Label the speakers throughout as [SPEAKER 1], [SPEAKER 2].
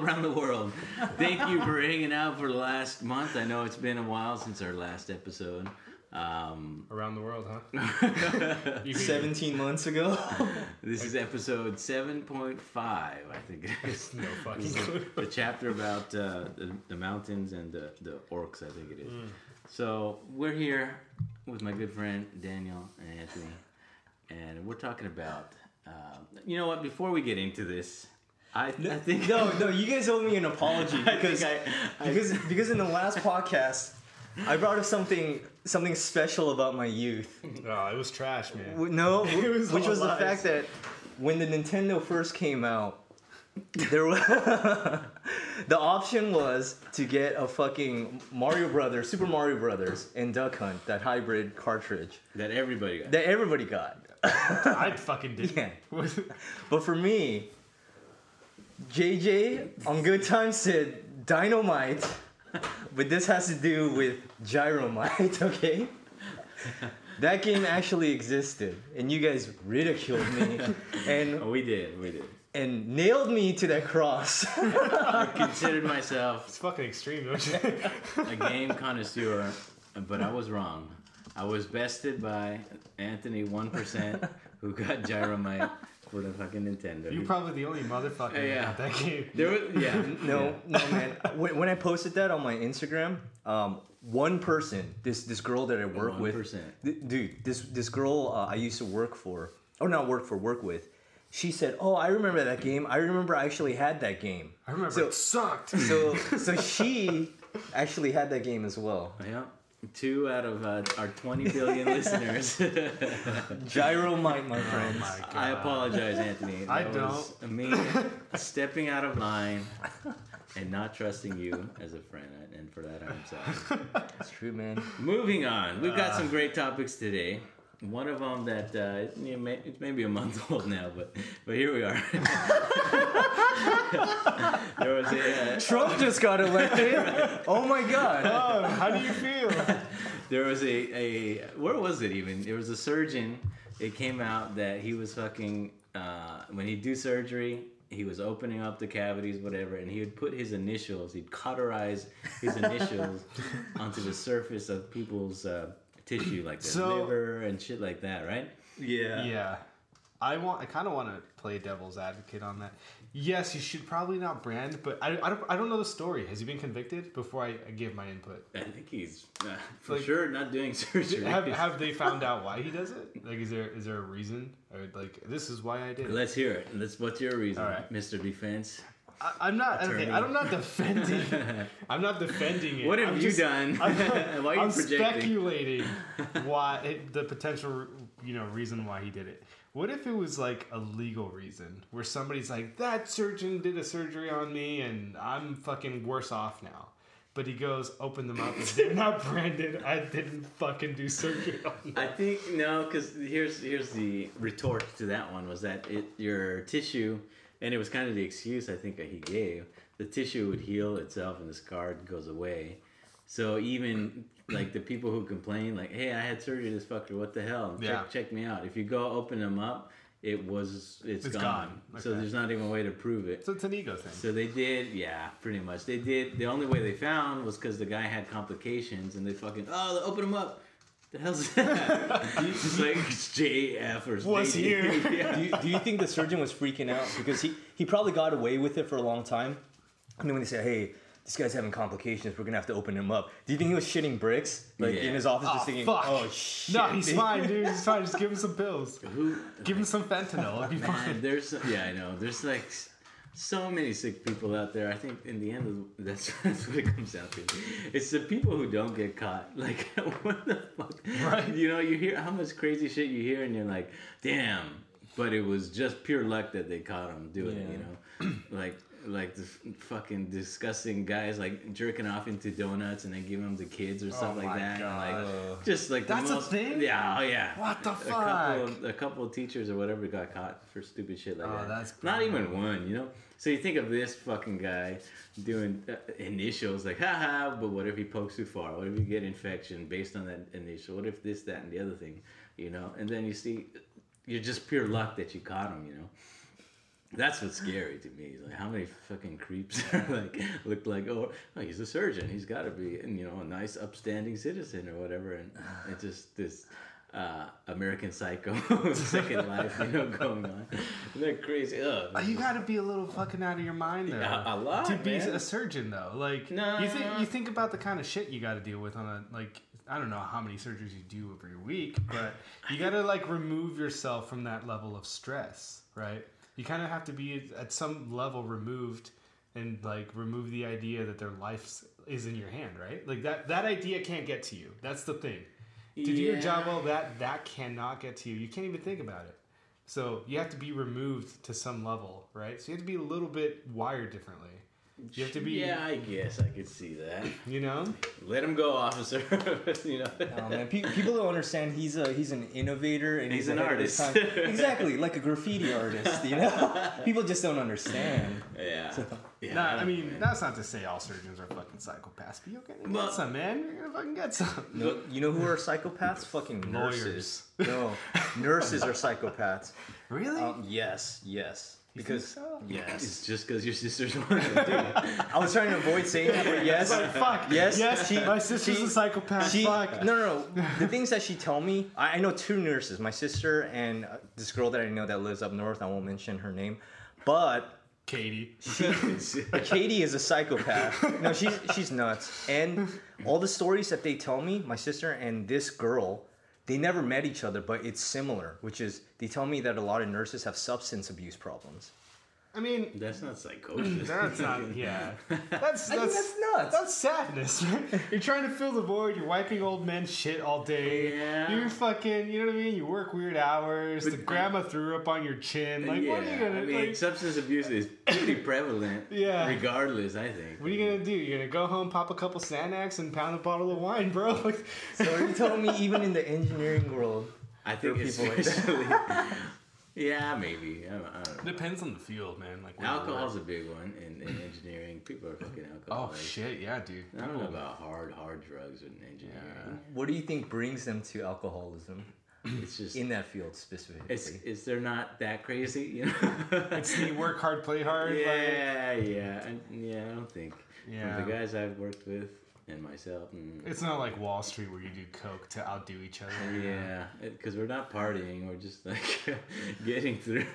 [SPEAKER 1] listeners all around the world. Thank you for hanging out for the last month. I know it's been a while since our last episode. Um,
[SPEAKER 2] Around the world, huh?
[SPEAKER 3] 17 months ago.
[SPEAKER 1] this is episode 7.5, I think it is.
[SPEAKER 2] No fucking clue.
[SPEAKER 1] the chapter about uh, the, the mountains and the, the orcs, I think it is. So we're here with my good friend Daniel and Anthony, and we're talking about. Uh, you know what? Before we get into this, I, I think
[SPEAKER 3] no, no, you guys owe me an apology because
[SPEAKER 1] think I, I,
[SPEAKER 3] because because in the last podcast I brought up something something special about my youth.
[SPEAKER 2] Oh, it was trash, man.
[SPEAKER 3] W- No,
[SPEAKER 2] It was
[SPEAKER 3] which
[SPEAKER 2] all
[SPEAKER 3] was the
[SPEAKER 2] lies.
[SPEAKER 3] fact that when the Nintendo first came out, there was the option was to get a fucking Mario Brothers, Super Mario Brothers, and Duck Hunt, that hybrid cartridge
[SPEAKER 1] that everybody got.
[SPEAKER 3] that everybody got.
[SPEAKER 2] I fucking did.
[SPEAKER 3] Yeah. But for me, JJ on Good Times said dynamite, but this has to do with gyromite, okay? That game actually existed, and you guys ridiculed me and
[SPEAKER 1] Oh, we did, we did.
[SPEAKER 3] and nailed me to that cross.
[SPEAKER 1] I considered myself
[SPEAKER 2] It's fucking extreme, don't you?
[SPEAKER 1] a game connoisseur, but I was wrong. I was bested by Anthony one percent, who got Gyromite for the fucking Nintendo.
[SPEAKER 2] You're probably the only motherfucker
[SPEAKER 1] Yeah,
[SPEAKER 2] that
[SPEAKER 1] yeah.
[SPEAKER 2] that game.
[SPEAKER 1] there was yeah
[SPEAKER 3] no, no, man. When, when I posted that on my Instagram, um, one person, this this girl that I work with, th- dude, this this girl uh, I used to work for, or not work for, work with. She said, "Oh, I remember that game. I remember I actually had that game."
[SPEAKER 2] I remember
[SPEAKER 3] So-
[SPEAKER 2] it sucked.
[SPEAKER 3] So, so she actually had that game as well.
[SPEAKER 1] yeah. Two out of uh, our 20 billion listeners.
[SPEAKER 3] Gyromite, my
[SPEAKER 2] Oh
[SPEAKER 3] friends.
[SPEAKER 2] my god.
[SPEAKER 1] I apologize, Anthony.
[SPEAKER 2] I
[SPEAKER 1] That was me stepping out of line and not trusting you as a friend, and for that I'm sorry.
[SPEAKER 3] It's true, man.
[SPEAKER 1] Moving on, we've got some great topics today. One of them that uh, you may, it's maybe a month old now, but but here we are. there was a uh,
[SPEAKER 3] Trump just got elected. Oh my god.
[SPEAKER 2] Oh, how do you feel?
[SPEAKER 1] there was a, a where was it even? There was a surgeon. It came out that he was fucking uh, when he'd do surgery. He was opening up the cavities, whatever, and he would put his initials. He'd cauterize his initials onto the surface of people's uh, tissue, like their
[SPEAKER 2] So-
[SPEAKER 1] liver and shit like that, right?
[SPEAKER 3] Yeah.
[SPEAKER 2] Yeah. I want. I kind of want to play devil's advocate on that. Yes, you should probably not brand, but I, I don't. I don't know the story. Has he been convicted? Before I, I give my input,
[SPEAKER 1] I think he's uh, for
[SPEAKER 2] Like-
[SPEAKER 1] sure not doing surgery.
[SPEAKER 2] have have they found out why he does it? Like, is there is there a reason? Or like, this is why I did.
[SPEAKER 1] Let's hear it. Let's. What's your reason,
[SPEAKER 2] All right.
[SPEAKER 1] Mr. Defense?
[SPEAKER 2] I, I'm not.
[SPEAKER 1] Attorney.
[SPEAKER 2] I'm not defending. I'm not defending it.
[SPEAKER 1] What have
[SPEAKER 2] I'm
[SPEAKER 1] you
[SPEAKER 2] just-
[SPEAKER 1] done?
[SPEAKER 2] I'm,
[SPEAKER 1] Why are you
[SPEAKER 2] I'm
[SPEAKER 1] projecting?
[SPEAKER 2] speculating why it, the potential, you know, reason why he did it. What if it was like a legal reason where somebody's like, that surgeon did a surgery on me and I'm fucking worse off now. But he goes, open them up. They're not branded. I didn't fucking do surgery on them.
[SPEAKER 1] I think no, because here's here's the retort to that one was that it your tissue, and it was kind of the excuse I think that he gave. The tissue would heal itself, and the scar goes away. So even like the people who complain, like, "Hey, I had surgery, this fucker, what the hell? Check,
[SPEAKER 2] Yeah.
[SPEAKER 1] check me out." If you go open them up, it was it's,
[SPEAKER 2] It's
[SPEAKER 1] gone.
[SPEAKER 2] gone.
[SPEAKER 1] So there's not even a way to prove it.
[SPEAKER 2] So it's an ego thing.
[SPEAKER 1] So they did, yeah, pretty much. They did. The only way they found was because the guy had complications, and they fucking oh, open him up. The hell's that? it's like JF or
[SPEAKER 2] Was here.
[SPEAKER 1] Yeah.
[SPEAKER 3] Do you, do you think the surgeon was freaking out because he he probably got away with it for a long time? I mean, when they say, "Hey, this guy's having complications. We're gonna have to open him up." Do you think he was shitting bricks like
[SPEAKER 1] Yeah.
[SPEAKER 3] in his office,
[SPEAKER 2] Oh,
[SPEAKER 3] just ah, thinking,
[SPEAKER 2] fuck.
[SPEAKER 3] "Oh shit"?
[SPEAKER 2] no, he's
[SPEAKER 3] dude."
[SPEAKER 2] fine, dude. He's fine. Just give him some pills.
[SPEAKER 1] Who?
[SPEAKER 2] Give him some fentanyl. It'll be
[SPEAKER 1] Man,
[SPEAKER 2] fine.
[SPEAKER 1] there's yeah, I know. There's like s- so many sick people out there. I think in the end, of, that's that's what it comes down to. It's the people who don't get caught. Like what the fuck?
[SPEAKER 2] Right.
[SPEAKER 1] You know, you hear how much crazy shit you hear, and you're like, damn. But it was just pure luck that they caught him doing it. You know, like like the f- fucking disgusting guys like jerking off into donuts and then giving them to kids or stuff like
[SPEAKER 2] Oh
[SPEAKER 1] that.
[SPEAKER 2] God.
[SPEAKER 1] And like just like the
[SPEAKER 2] That's a
[SPEAKER 1] most,
[SPEAKER 2] thing?
[SPEAKER 1] Yeah, oh yeah.
[SPEAKER 2] What the
[SPEAKER 1] A couple,
[SPEAKER 2] fuck?
[SPEAKER 1] of, a couple of teachers or whatever got caught for stupid shit like
[SPEAKER 2] Oh,
[SPEAKER 1] that.
[SPEAKER 2] that's
[SPEAKER 1] not even one, you know. So you think of this fucking guy doing uh, initials like haha, but what if he pokes too far? What if you get infection based on that initial? What if this, that, and the other thing, you know? And then you see, you're just pure luck that you caught him, you know. That's what's scary to me. Like how many fucking creeps are like look like oh, oh he's a surgeon. He's got to be and you know a nice upstanding citizen or whatever. And it's just this uh, American Psycho second life, you know, going on. Isn't that crazy? Ugh.
[SPEAKER 2] You gotta be a little fucking out of your mind though.
[SPEAKER 1] Yeah, a lot,
[SPEAKER 2] to be
[SPEAKER 1] man.
[SPEAKER 2] a surgeon though. Like
[SPEAKER 1] No.
[SPEAKER 2] you think you think about the kind of shit you gotta deal with on a like I don't know how many surgeries you do every week, but you gotta like remove yourself from that level of stress, right? You kind of have to be at some level removed and like remove the idea that their life is in your hand, right? Like that that idea can't get to you. That's the thing. To do your job well, that that cannot get to you. You can't even think about it. So you have to be removed to some level, right? So you have to be a little bit wired differently. You have to be,
[SPEAKER 1] Yeah, I guess I could see that.
[SPEAKER 2] you know.
[SPEAKER 1] Let him go, officer. you know.
[SPEAKER 3] Oh, man, pe- people don't understand he's a he's an innovator and
[SPEAKER 1] He's
[SPEAKER 3] he's,
[SPEAKER 1] an
[SPEAKER 3] ahead of his
[SPEAKER 1] artist.
[SPEAKER 3] exactly, like a graffiti artist. You know, people just don't understand.
[SPEAKER 1] Yeah. yeah.
[SPEAKER 2] Nah, I mean, that's not to say all surgeons are fucking psychopaths, but you're gonna
[SPEAKER 1] Well-
[SPEAKER 2] get some, man. You're gonna fucking get some.
[SPEAKER 3] No, you know who are psychopaths? Fucking nurses. No, nurses are psychopaths.
[SPEAKER 2] Really?
[SPEAKER 3] Um, yes, yes.
[SPEAKER 2] You
[SPEAKER 3] Because
[SPEAKER 2] so?
[SPEAKER 3] yes,
[SPEAKER 1] It's just because your sister's one of them, too.
[SPEAKER 3] I was trying to avoid saying that, but yes.
[SPEAKER 2] Like, fuck.
[SPEAKER 3] Yes,
[SPEAKER 2] Yes.
[SPEAKER 3] she-
[SPEAKER 2] my sister's
[SPEAKER 3] she-
[SPEAKER 2] a psychopath.
[SPEAKER 3] She,
[SPEAKER 2] fuck.
[SPEAKER 3] no, no, no. The things that she tell me, I, I know two nurses, my sister and uh, this girl that I know that lives up north. I won't mention her name, but
[SPEAKER 2] Katie.
[SPEAKER 3] She, Katie is a psychopath. No, she's she's nuts. And all the stories that they tell me, my sister and this girl, they never met each other, but it's similar. Which is, they tell me that a lot of nurses have substance abuse problems.
[SPEAKER 2] I mean,
[SPEAKER 1] That's not psychosis.
[SPEAKER 2] that's not. Yeah. That's
[SPEAKER 3] I think
[SPEAKER 2] that's
[SPEAKER 3] that's nuts.
[SPEAKER 2] That's sadness, right? You're trying to fill the void. You're wiping old men shit all day.
[SPEAKER 1] Yeah.
[SPEAKER 2] You're fucking, you know what I mean? You work weird hours. the grandma threw up on your chin. Like,
[SPEAKER 1] yeah,
[SPEAKER 2] what are you gonna
[SPEAKER 1] I mean,
[SPEAKER 2] like,
[SPEAKER 1] substance abuse is pretty prevalent.
[SPEAKER 2] Yeah.
[SPEAKER 1] Regardless, I think.
[SPEAKER 2] What are you gonna do? You're gonna go home, pop a couple Xanax, and pound a bottle of wine, bro. Like,
[SPEAKER 3] So are you telling me even in the engineering world,
[SPEAKER 1] I think
[SPEAKER 3] There are people
[SPEAKER 1] especially. Yeah, maybe. I don't, I don't know.
[SPEAKER 2] depends on the field, man. Like, where you
[SPEAKER 1] Alcohol's a big one in, in engineering. People are fucking
[SPEAKER 2] alcohol.
[SPEAKER 1] Oh
[SPEAKER 2] shit, yeah, dude.
[SPEAKER 1] I don't know about hard, hard drugs in engineering.
[SPEAKER 3] what do you think brings them to alcoholism
[SPEAKER 1] It's just.
[SPEAKER 3] in that field specifically?
[SPEAKER 1] it's, it's they're not that crazy, you know.
[SPEAKER 2] It's the work hard, play hard. like-
[SPEAKER 1] yeah, yeah, I, yeah. I don't think.
[SPEAKER 2] Yeah.
[SPEAKER 1] From the guys I've worked with and myself, and
[SPEAKER 2] It's not like Wall Street where you do coke to outdo each other.
[SPEAKER 1] yeah, because we're not partying. We're just like getting through.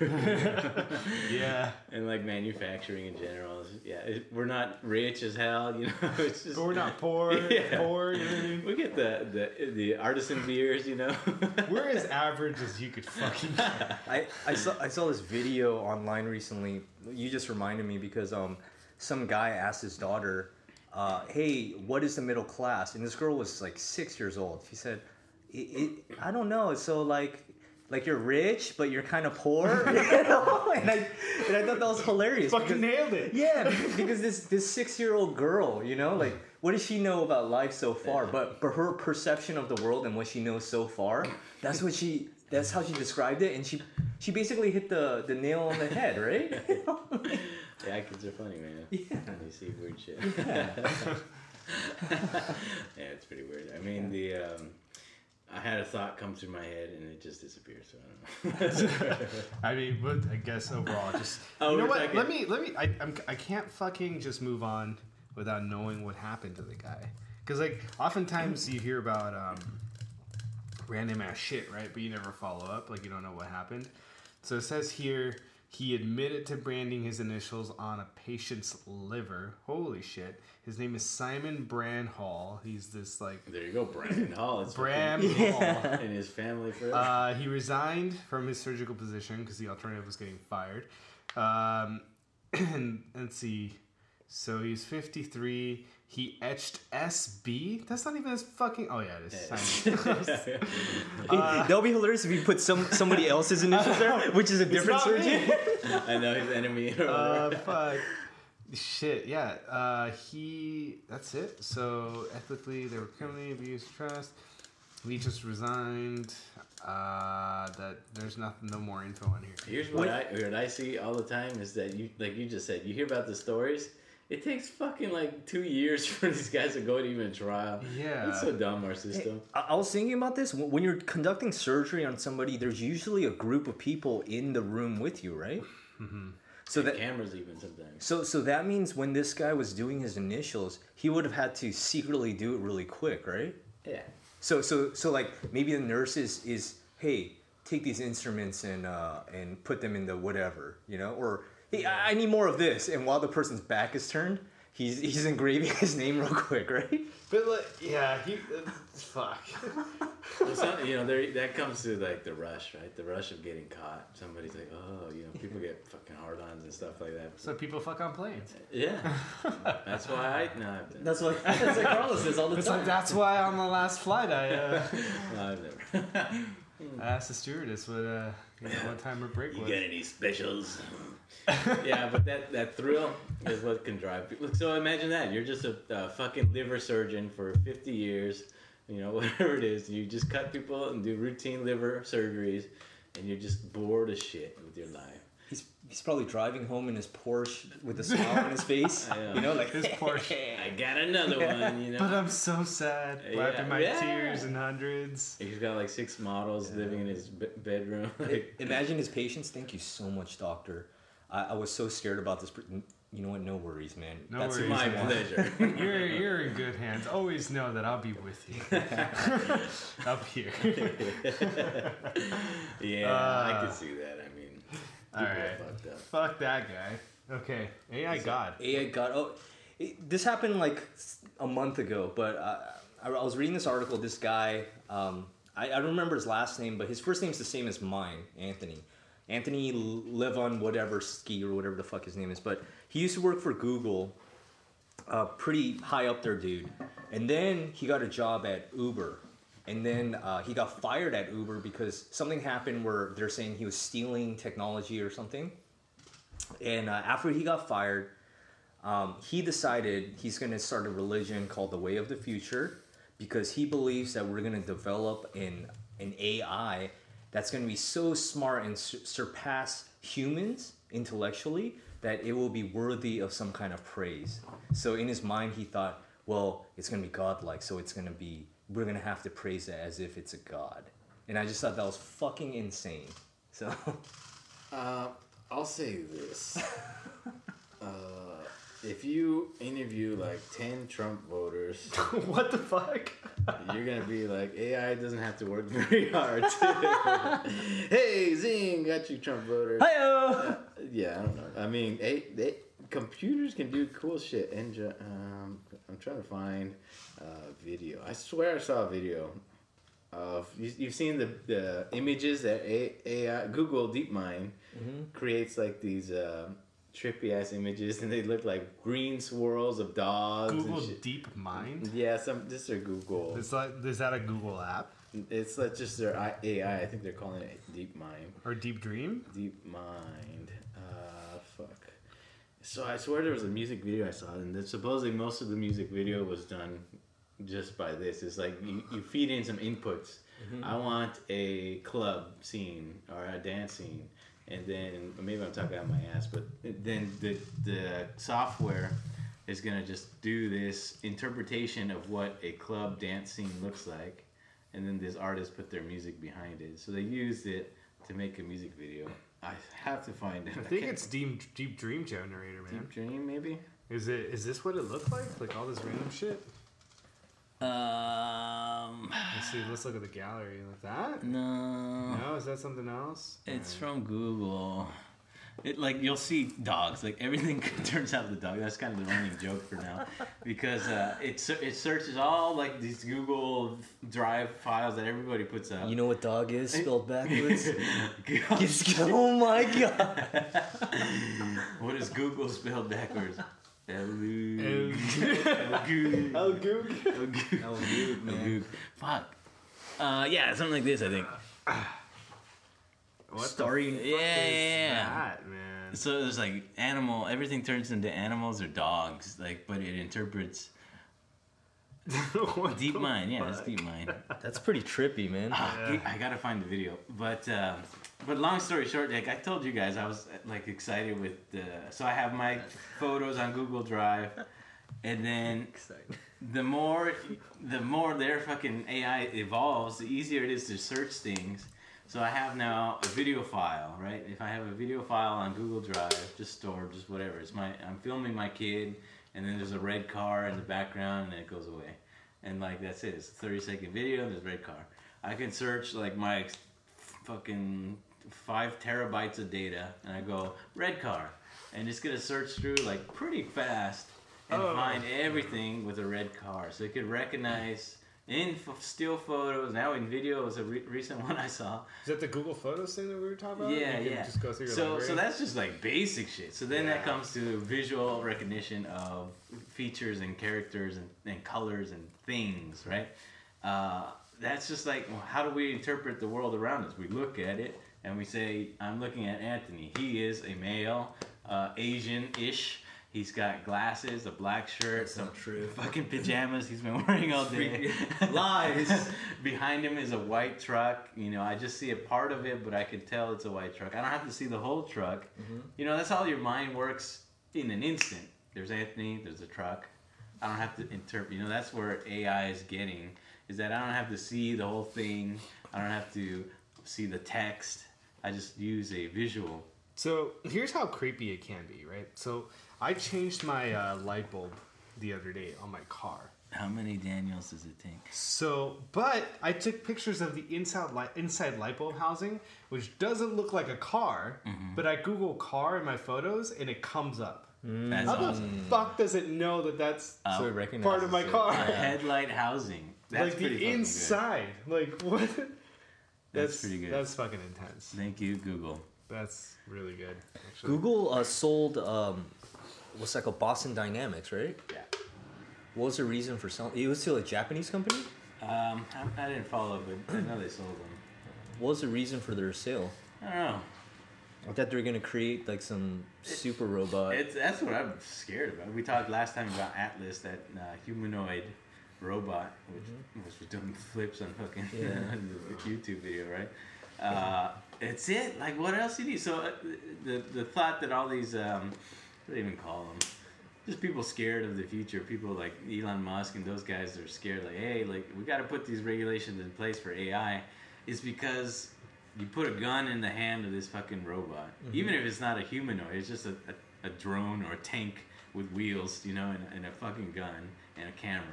[SPEAKER 2] Yeah.
[SPEAKER 1] and like manufacturing in general. is- Yeah, it, we're not rich as hell, you know. It's just
[SPEAKER 2] But we're not poor.
[SPEAKER 1] Yeah.
[SPEAKER 2] Poor. You know what I mean?
[SPEAKER 1] We get the the the artisan beers, you know.
[SPEAKER 2] We're as average as you could fucking get.
[SPEAKER 3] I, I saw I saw this video online recently. You just reminded me because um some guy asked his daughter, uh, "Hey, what is the middle class?" And this girl was like six years old. She said, it, it, "I don't know." So like. Like you're rich, but you're kind of poor, you know? and I and I thought that was hilarious.
[SPEAKER 2] fucking
[SPEAKER 3] because-
[SPEAKER 2] nailed it.
[SPEAKER 3] yeah, because, because this this six year old girl, you know, like what does she know about life so far? But but her perception of the world and what she knows so far, that's what she that's how she described it, and she she basically hit the the nail on the head, right?
[SPEAKER 1] yeah, kids are funny, man.
[SPEAKER 3] Yeah.
[SPEAKER 1] They see weird shit.
[SPEAKER 3] yeah.
[SPEAKER 1] yeah, it's pretty weird. I mean, the um, I had a thought come through my head and it just disappeared. So I don't know.
[SPEAKER 2] I mean, but I guess overall, just
[SPEAKER 1] Oh,
[SPEAKER 2] you know what?
[SPEAKER 1] talking-
[SPEAKER 2] Let me let me. I I'm, I can't fucking just move on without knowing what happened to the guy. Because like oftentimes you hear about um, random ass shit, right? But you never follow up. Like you don't know what happened. So it says here he admitted to branding his initials on a patient's liver. Holy shit! His name is Simon Bramhall. He's this like
[SPEAKER 1] there you go, Brandon Hall. It's
[SPEAKER 2] Bram
[SPEAKER 1] fucking-
[SPEAKER 2] Hall.
[SPEAKER 1] and his family.
[SPEAKER 2] Uh, he resigned from his surgical position because the alternative was getting fired. Um, and let's see. So he's 53. He etched SB. That's not even his fucking. Oh, yeah, it is. Simon.
[SPEAKER 3] That'll be hilarious if you put some somebody else's initials there, which is a different
[SPEAKER 2] not me.
[SPEAKER 3] surgeon.
[SPEAKER 1] I know his enemy. Or
[SPEAKER 2] uh, fuck. Shit, yeah. Uh, he. That's it. So ethically, they were criminally abused trust. We just resigned. Uh, that there's nothing, no more info on here.
[SPEAKER 1] Here's what I what I see all the time is that you like you just said you hear about the stories. It takes fucking like two years for these guys to go to even trial.
[SPEAKER 2] Yeah.
[SPEAKER 1] it's so dumb our system.
[SPEAKER 3] I I was thinking about this. When when you're conducting surgery on somebody, there's usually a group of people in the room with you, right? So that
[SPEAKER 1] cameras even sometimes.
[SPEAKER 3] so so that means when this guy was doing his initials, he would have had to secretly do it really quick, right?
[SPEAKER 1] Yeah.
[SPEAKER 3] So so so like maybe the nurse is is hey take these instruments and uh and put them in the whatever you know or hey I I need more of this and while the person's back is turned he's he's engraving his name real quick right
[SPEAKER 2] But like, yeah, he uh, fuck.
[SPEAKER 1] Well, some, you know, there that comes to like the rush, right? The rush of getting caught. Somebody's like, oh, you know, people get fucking hard-ons and stuff like that.
[SPEAKER 2] so people fuck on planes.
[SPEAKER 1] Yeah, that's why I no, I've done.
[SPEAKER 3] that's what that's what Carlos says all the
[SPEAKER 2] It's like that's why on the last flight I, uh,
[SPEAKER 1] No, I've never.
[SPEAKER 2] I asked the stewardess what uh, you know, what time her break
[SPEAKER 1] You
[SPEAKER 2] was.
[SPEAKER 1] got any specials? Yeah, but that, that thrill is what can drive people. So imagine that you're just a, a fucking liver surgeon for 50 years, you know, whatever it is. You just cut people and do routine liver surgeries, and you're just bored as shit with your life.
[SPEAKER 3] he's he's probably driving home in his Porsche with a smile on his face
[SPEAKER 1] know.
[SPEAKER 3] you know like
[SPEAKER 2] His Porsche.
[SPEAKER 1] I got another one, you know.
[SPEAKER 2] But I'm so sad,
[SPEAKER 1] Yeah,
[SPEAKER 2] wiping my
[SPEAKER 1] yeah.
[SPEAKER 2] tears in hundreds.
[SPEAKER 1] He's got like six models living in his be- bedroom.
[SPEAKER 3] Imagine his patients. Thank you so much, doctor. I, I was so scared about this. You know what? No worries, man.
[SPEAKER 2] No
[SPEAKER 3] That's
[SPEAKER 2] worries,
[SPEAKER 1] My
[SPEAKER 3] why.
[SPEAKER 1] pleasure.
[SPEAKER 2] You're you're in good hands. Always know that I'll be with you. Up here.
[SPEAKER 1] yeah, I
[SPEAKER 2] Uh,
[SPEAKER 1] can see that. I mean,
[SPEAKER 2] All right.
[SPEAKER 1] up.
[SPEAKER 2] Fuck that guy. Okay. AI God.
[SPEAKER 3] AI God. oh, it, this happened like a month ago, but uh, I, I was reading this article. This guy, um, I, I don't remember his last name, but his first name's the same as mine, Anthony. Anthony Levon, whatever ski or whatever the fuck his name is, but he used to work for Google. Uh, pretty high up there, dude. And then he got a job at Uber. And then uh, he got fired at Uber because something happened where they're saying he was stealing technology or something. And uh, after he got fired, um, he decided he's going to start a religion called the Way of the Future because he believes that we're going to develop an, an AI that's going to be so smart and sur- surpass humans intellectually that it will be worthy of some kind of praise. So in his mind, he thought, well, it's going to be godlike, so it's going to be, we're going to have to praise it as if it's a god. And I just thought that was fucking insane. So.
[SPEAKER 1] Uh, I'll say this. uh, if you interview like 10 Trump voters,
[SPEAKER 2] what the fuck?
[SPEAKER 1] you're going to be like, AI doesn't have to work very hard. hey, zing, got you, Trump voter.
[SPEAKER 3] Hi-yo!
[SPEAKER 1] Yeah, I don't know. I mean, they, they, computers can do cool shit. And um, I'm trying to find a video. I swear I saw a video of you, you've seen the, the images that a, AI Google DeepMind creates like these uh, trippy ass images, and they look like green swirls of dogs.
[SPEAKER 2] Google
[SPEAKER 1] and shit.
[SPEAKER 2] Deep Mind.
[SPEAKER 1] Yeah, some this is their Google.
[SPEAKER 2] Is that is that a Google app
[SPEAKER 1] It's like just their AI. I think they're calling it Deep Mind
[SPEAKER 2] or Deep Dream?
[SPEAKER 1] Deep Mind. Uh, fuck. So I swear there was a music video I saw, and that supposedly most of the music video was done just by this. It's like you, you feed in some inputs. I want a club scene or a dance scene, and then maybe I'm talking out my ass, but then the the software is gonna just do this interpretation of what a club dance scene looks like, and then this artist put their music behind it. So they used it to make a music video. I have to find it.
[SPEAKER 2] I think
[SPEAKER 1] can't-
[SPEAKER 2] it's Deep Deep Dream Generator, man.
[SPEAKER 1] Deep Dream, maybe.
[SPEAKER 2] Is it? Is this what it looked like? Like all this random shit?
[SPEAKER 1] Um,
[SPEAKER 2] Let's see. Let's look at the gallery. Like that?
[SPEAKER 1] no,
[SPEAKER 2] No, is that something else?
[SPEAKER 1] it's from Google. It like you'll see dogs. Like everything turns out the dog. That's kind of the running joke for now, because uh, it it searches all like these Google Drive files that everybody puts out.
[SPEAKER 3] You know what dog is spelled backwards? Oh my god.
[SPEAKER 1] what is Google spelled backwards? L-U-
[SPEAKER 2] El-
[SPEAKER 1] L-Goo-
[SPEAKER 2] El Goog.
[SPEAKER 1] L-Goo-
[SPEAKER 3] Oh, man.
[SPEAKER 1] L-Goo. Fuck. Uh, yeah, something like this, I think.
[SPEAKER 2] What
[SPEAKER 3] Starry-
[SPEAKER 2] the fuck
[SPEAKER 1] Yeah,
[SPEAKER 2] is
[SPEAKER 1] yeah, yeah.
[SPEAKER 2] that, man?
[SPEAKER 1] So there's like animal. Everything turns into animals or dogs. Like, but it interprets
[SPEAKER 2] What
[SPEAKER 1] deep
[SPEAKER 2] the
[SPEAKER 1] mind. Yeah, that's
[SPEAKER 2] fuck?
[SPEAKER 1] deep mind.
[SPEAKER 3] That's pretty trippy, man.
[SPEAKER 1] Ah,
[SPEAKER 2] Yeah.
[SPEAKER 1] I gotta find the video. But um, but long story short, like I told you guys, I was uh, like excited with the. So I have my photos on Google Drive, and then the more the more their fucking AI evolves, the easier it is to search things. So I have now a video file, right? If I have a video file on Google Drive, just stored, just whatever. It's my I'm filming my kid, and then there's a red car in the background, and then it goes away, and like that's it. It's a 30 second video, and there's a red car. I can search like my fucking five terabytes of data, and I go red car, and it's gonna search through like pretty fast and
[SPEAKER 2] Oh.
[SPEAKER 1] find everything with a red car. So it could recognize in f- still photos. Now in video was a re- recent one I saw.
[SPEAKER 2] Is that the Google Photos thing that we were talking about?
[SPEAKER 1] Yeah, yeah.
[SPEAKER 2] Just go through your
[SPEAKER 1] so
[SPEAKER 2] library?
[SPEAKER 1] so that's just like basic shit. So then that comes to visual recognition of features and characters and, and colors and things, right? Uh, that's just like well, how do we interpret the world around us? We look at it and we say, I'm looking at Anthony. He is a male, uh, Asian-ish. He's got glasses, a black shirt, some
[SPEAKER 3] true.
[SPEAKER 1] fucking pajamas he's been wearing all day.
[SPEAKER 3] Lies.
[SPEAKER 1] Behind him is a white truck. You know, I just see a part of it, but I can tell it's a white truck. I don't have to see the whole truck. You know, that's how your mind works in an instant. There's Anthony, there's a truck. I don't have to interpret. You know, that's where AI is getting, is that I don't have to see the whole thing. I don't have to see the text. I just use a visual.
[SPEAKER 2] So here's how creepy it can be, right? So I changed my uh, light bulb the other day on my car.
[SPEAKER 1] How many Daniels does it take?
[SPEAKER 2] So, but I took pictures of the inside light inside light bulb housing, which doesn't look like a car.
[SPEAKER 1] Mm-hmm.
[SPEAKER 2] But I Google car in my photos, and it comes up.
[SPEAKER 1] That's
[SPEAKER 2] How
[SPEAKER 1] awesome.
[SPEAKER 2] the fuck does it know that that's
[SPEAKER 1] Uh,
[SPEAKER 3] so
[SPEAKER 2] part of my
[SPEAKER 3] it.
[SPEAKER 2] car?
[SPEAKER 1] A headlight housing. That's
[SPEAKER 2] like the
[SPEAKER 1] fucking good.
[SPEAKER 2] inside. Like what? That's,
[SPEAKER 1] pretty good.
[SPEAKER 2] That's fucking intense.
[SPEAKER 1] Thank you, Google.
[SPEAKER 2] That's really good. Actually.
[SPEAKER 3] Google uh, sold um, what's that called? Boston Dynamics, right?
[SPEAKER 2] Yeah.
[SPEAKER 3] What was the reason for selling? It was still a Japanese company.
[SPEAKER 1] Um, I, I didn't follow, up, but I know they sold them.
[SPEAKER 3] What was the reason for their sale?
[SPEAKER 1] I don't know.
[SPEAKER 3] I thought they were gonna create like some super robot.
[SPEAKER 1] It's that's what I'm scared about. We talked last time about Atlas, that uh, humanoid robot, which which was doing flips on fucking
[SPEAKER 3] Yeah.
[SPEAKER 1] the YouTube video, right? Uh, it's it. Like, what else do you need? So uh, the the thought that all these um, what do they even call them? Just people scared of the future. People like Elon Musk and those guys are scared. Like, hey, like we got to put these regulations in place for AI. Is because you put a gun in the hand of this fucking robot, even if it's not a humanoid, it's just a, a, a drone or a tank with wheels, you know, and, and a fucking gun and a camera.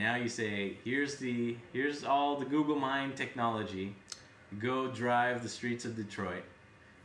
[SPEAKER 1] Now you say, here's the here's all the Google Mind technology. Go drive the streets of Detroit,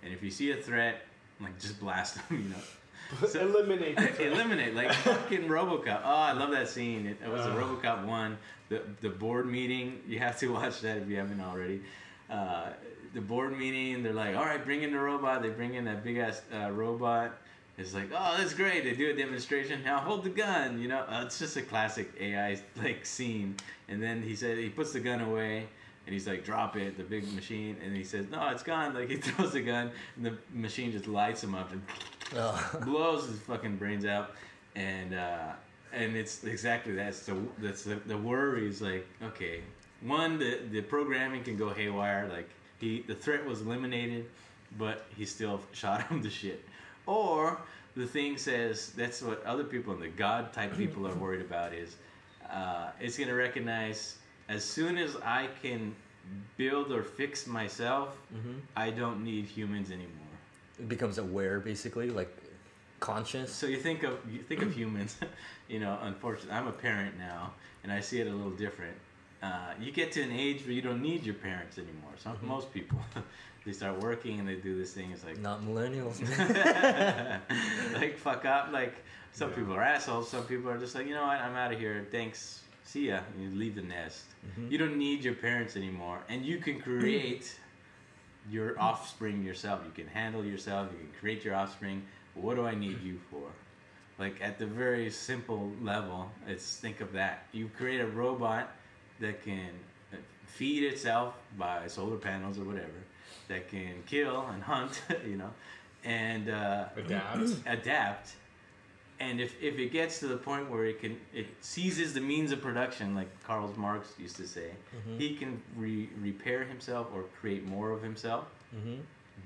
[SPEAKER 1] and if you see a threat, like just blast them, you know. So-
[SPEAKER 2] Eliminate.
[SPEAKER 1] Eliminate like fucking RoboCop. Oh, I love that scene. It, it was a RoboCop one. The the board meeting. You have to watch that if you haven't already. Uh, the board meeting. They're like, all right, bring in the robot. They bring in that big ass uh, robot. It's like, oh, that's great. They do a demonstration. Now hold the gun. You know, uh, it's just a classic AI like scene. And then he said he puts the gun away. And he's like, drop it, the big machine. And he says, no, it's gone. Like, he throws the gun, and the machine just lights him up and
[SPEAKER 3] Oh.
[SPEAKER 1] blows his fucking brains out, and uh, and it's exactly that's the that's the, the worry is like okay, one the the programming can go haywire like he the threat was eliminated, but he still shot him to shit, or the thing says that's what other people and the God type people are worried about is uh, it's gonna recognize as soon as I can build or fix myself, I don't need humans anymore.
[SPEAKER 3] it becomes aware, basically, like conscious.
[SPEAKER 1] So you think of you think of humans, you know. Unfortunately, I'm a parent now, and I see it a little different. Uh, you get to an age where you don't need your parents anymore. Some most people, they start working and they do this thing. It's like
[SPEAKER 3] Not millennials.
[SPEAKER 1] like fuck up. Like some people are assholes. Some people are just like you know what, I'm out of here. Thanks. See ya. You leave the nest. You don't need your parents anymore, and you can create your offspring yourself. You can handle yourself. You can create your offspring. What do I need you for? Like at the very simple level, it's think of that. You create a robot that can uh, feed itself by solar panels or whatever, that can kill and hunt, you know, and uh,
[SPEAKER 2] Adapt.
[SPEAKER 1] adapt. And if, if it gets to the point where it can it seizes the means of production, like Karl Marx used to say, he can re- repair himself or create more of himself.
[SPEAKER 3] Mhm.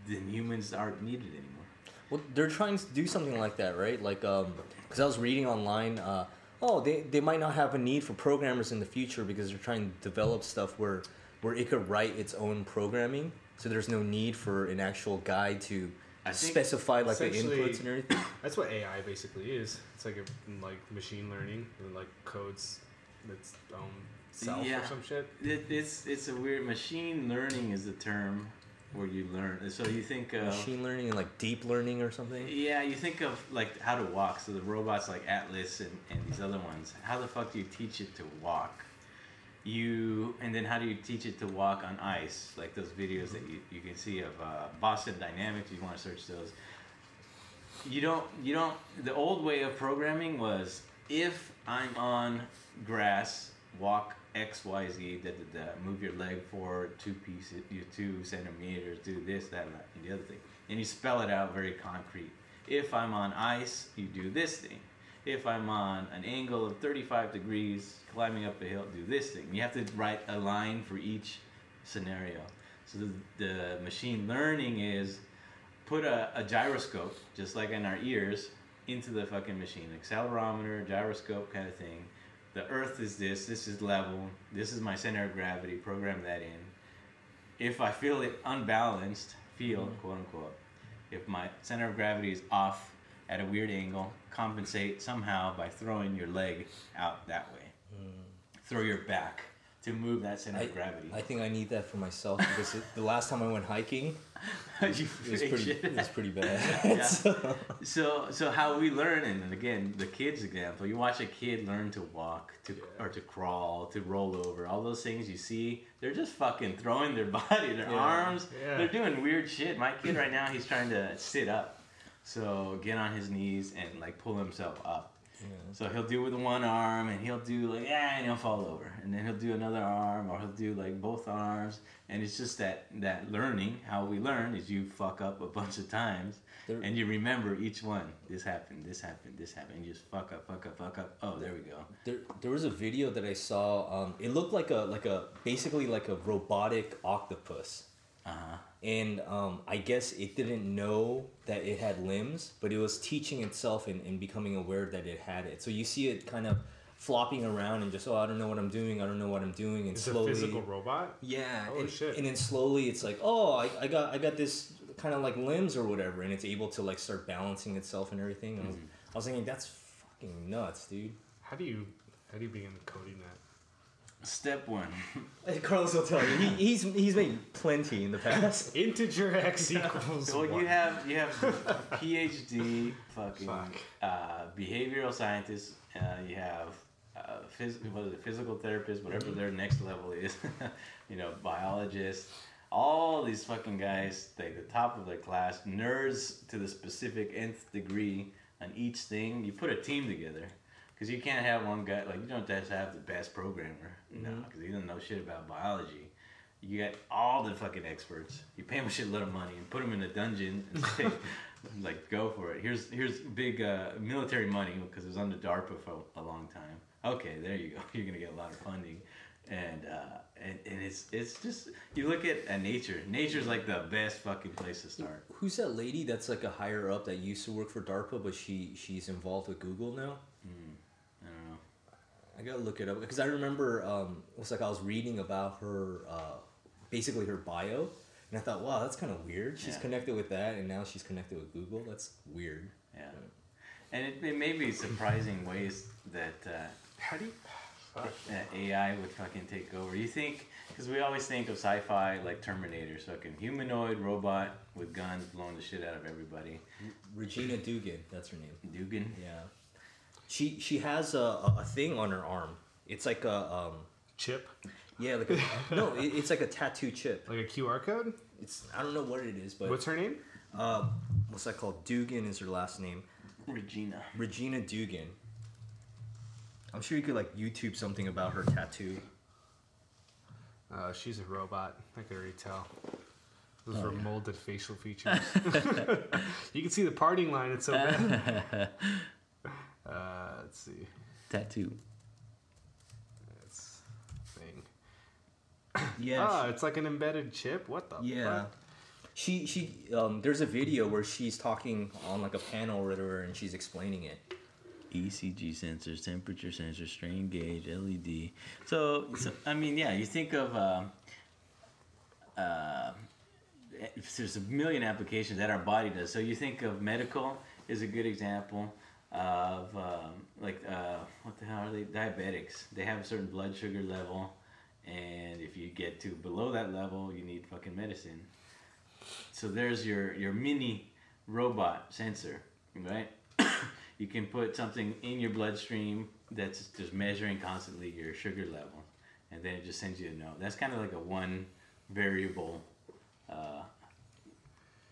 [SPEAKER 1] Then humans aren't needed anymore.
[SPEAKER 3] Well, they're trying to do something like that, right? Like, um, because I was reading online, uh, oh, they, they might not have a need for programmers in the future because they're trying to develop stuff where where it could write its own programming, so there's no need for an actual guide to
[SPEAKER 1] I
[SPEAKER 3] specify like the inputs and everything.
[SPEAKER 2] That's what AI basically is. It's like a, like machine learning and like codes its own um, self
[SPEAKER 1] Yeah.
[SPEAKER 2] or some shit.
[SPEAKER 1] It, it's it's a weird machine learning is the term where you learn. So you think of
[SPEAKER 3] Machine learning and like deep learning or something.
[SPEAKER 1] yeah, you think of like how to walk. So the robots like Atlas and, and these other ones. How the fuck do you teach it to walk? You and then how do you teach it to walk on ice? Like those videos that you, you can see of uh, Boston Dynamics. You want to search those. You don't. You don't. The old way of programming was if I'm on grass, walk X Y Z. Da, da, da, move your leg forward two pieces, two centimeters. Do this, that, and the other thing. And you spell it out very concrete. If I'm on ice, you do this thing. If I'm on an angle of 35 degrees, climbing up a hill, do this thing. You have to write a line for each scenario. So the, the machine learning is put a, a gyroscope, just like in our ears, into the fucking machine. Accelerometer, gyroscope kind of thing. The earth is this, this is level, this is my center of gravity, program that in. If I feel it unbalanced, feel, mm-hmm. quote unquote, if my center of gravity is off at a weird angle, compensate somehow by throwing your leg out that way. Mm. Throw your back to move that center
[SPEAKER 3] I,
[SPEAKER 1] of gravity.
[SPEAKER 3] I think I need that for myself because it, the last time I went hiking,
[SPEAKER 1] You
[SPEAKER 3] it was pretty, it was pretty bad.
[SPEAKER 1] Yeah.
[SPEAKER 3] So-
[SPEAKER 1] So, so how we learn, and again, the kids example. You watch a kid learn to walk, to or to crawl, to roll over. All those things you see, they're just fucking throwing their body, their
[SPEAKER 3] Yeah.
[SPEAKER 1] arms.
[SPEAKER 2] Yeah.
[SPEAKER 1] They're doing weird shit. My kid right now, he's trying to sit up, so get on his knees and like pull himself up. So he'll do with one arm, and he'll do like yeah, and he'll fall over, and then he'll do another arm, or he'll do like both arms, and it's just that that learning. How we learn is you fuck up a bunch of times,
[SPEAKER 3] There-
[SPEAKER 1] and you remember each one. This happened, this happened, this happened. You just fuck up, fuck up, fuck up. Oh, there we go.
[SPEAKER 3] There, there was a video that I saw. Um, it looked like a like a basically like a robotic octopus,
[SPEAKER 1] Uh huh.
[SPEAKER 3] And um, I guess it didn't know that it had limbs, but it was teaching itself and, and becoming aware that it had it. So you see it kind of flopping around and just oh I don't know what I'm doing, I don't know what I'm doing, and
[SPEAKER 2] It's
[SPEAKER 3] slowly
[SPEAKER 2] a physical robot.
[SPEAKER 3] yeah,
[SPEAKER 2] Oh,
[SPEAKER 3] and,
[SPEAKER 2] shit.
[SPEAKER 3] and then slowly it's like oh I, I got I got this kind of like limbs or whatever, and it's able to like start balancing itself and everything. And I, was, I was thinking that's fucking nuts, dude.
[SPEAKER 2] How do you how do you begin coding that?
[SPEAKER 1] Step one.
[SPEAKER 3] Carlos will tell you. He, he's he's made plenty in the past.
[SPEAKER 2] Integer x equals
[SPEAKER 1] Well,
[SPEAKER 2] one.
[SPEAKER 1] you have you have PhD fucking
[SPEAKER 2] Fuck.
[SPEAKER 1] uh, behavioral scientists. Uh, you have uh, phys- what is it, physical therapist, whatever their next level is. you know, biologists. All these fucking guys, like the top of their class, nerds to the specific nth degree on each thing. You put a team together. Because you can't have one guy, like, you don't just have the best programmer. No, because he doesn't know shit about biology. You got all the fucking experts. You pay them a shitload of money and put them in a dungeon and say, like, go for it. Here's here's big uh, military money because it was under DARPA for a long time. Okay, there you go. You're gonna get a lot of funding, and uh, and, and it's it's just you look at, at nature. Nature's like the best fucking place to start.
[SPEAKER 3] Who's that lady that's like a higher up that used to work for DARPA, but she she's involved with Google now?
[SPEAKER 1] I don't know.
[SPEAKER 3] I gotta look it up because I remember um, it was like I was reading about her, uh, basically her bio, and I thought, wow, that's kind of weird. She's
[SPEAKER 1] Yeah.
[SPEAKER 3] connected with that, and now she's connected with Google. That's weird.
[SPEAKER 1] Yeah, and it, it may be surprising ways that. Uh,
[SPEAKER 2] How do you? Fuck.
[SPEAKER 1] that AI would fucking take over. You think, because we always think of sci-fi like Terminator, fucking humanoid robot with guns blowing the shit out of everybody.
[SPEAKER 3] Regina Dugan, that's her name.
[SPEAKER 1] Dugan.
[SPEAKER 3] Yeah, she she has a, a, a thing on her arm. It's like a um,
[SPEAKER 2] Chip,
[SPEAKER 3] yeah, like a, no, it, it's like a tattoo chip.
[SPEAKER 2] like a QR code.
[SPEAKER 3] It's I don't know what it is, but
[SPEAKER 2] What's her name?
[SPEAKER 3] uh, what's that called? Dugan is her last name.
[SPEAKER 1] Regina.
[SPEAKER 3] Regina Dugan. I'm sure you could like YouTube something about her tattoo.
[SPEAKER 2] Uh, she's a robot. I can already tell. Those
[SPEAKER 3] Oh,
[SPEAKER 2] are molded facial features. you can see the parting line. It's so bad. Uh, let's see.
[SPEAKER 1] Tattoo.
[SPEAKER 2] It's thing.
[SPEAKER 3] Yeah.
[SPEAKER 2] Ah, it's like an embedded chip. What the?
[SPEAKER 3] Yeah.
[SPEAKER 2] fuck?
[SPEAKER 3] She she um there's a video where she's talking on like a panel or whatever and she's explaining it.
[SPEAKER 1] ECG sensors, temperature sensors, strain gauge, LED. So, so I mean, yeah, you think of uh, uh, there's a million applications that our body does. So you think of medical is a good example of um, like uh, what the hell are they? Diabetics. They have a certain blood sugar level, and if you get to below that level, you need fucking medicine. So there's your your mini robot sensor, right? you can put something in your bloodstream that's just measuring constantly your sugar level, and then it just sends you a note. That's kind of like a one variable uh,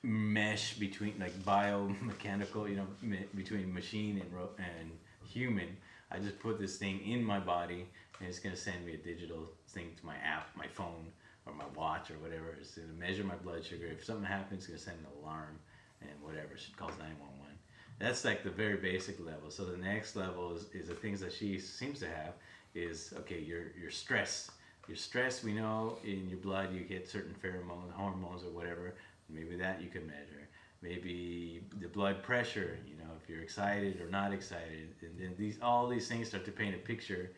[SPEAKER 1] mesh between like biomechanical, you know, me, between machine and ro- and human. I just put this thing in my body, and it's gonna send me a digital thing to my app, my phone, or my watch, or whatever. It's gonna measure my blood sugar. If something happens, it's gonna send an alarm and whatever. She calls nine one one. That's like the very basic level. So the next level is, is the things that she seems to have is okay. Your your stress. Your stress, we know in your blood you get certain pheromones, hormones, or whatever. Maybe that you can measure. Maybe the blood pressure. You know, if you're excited or not excited, and then these all these things start to paint a picture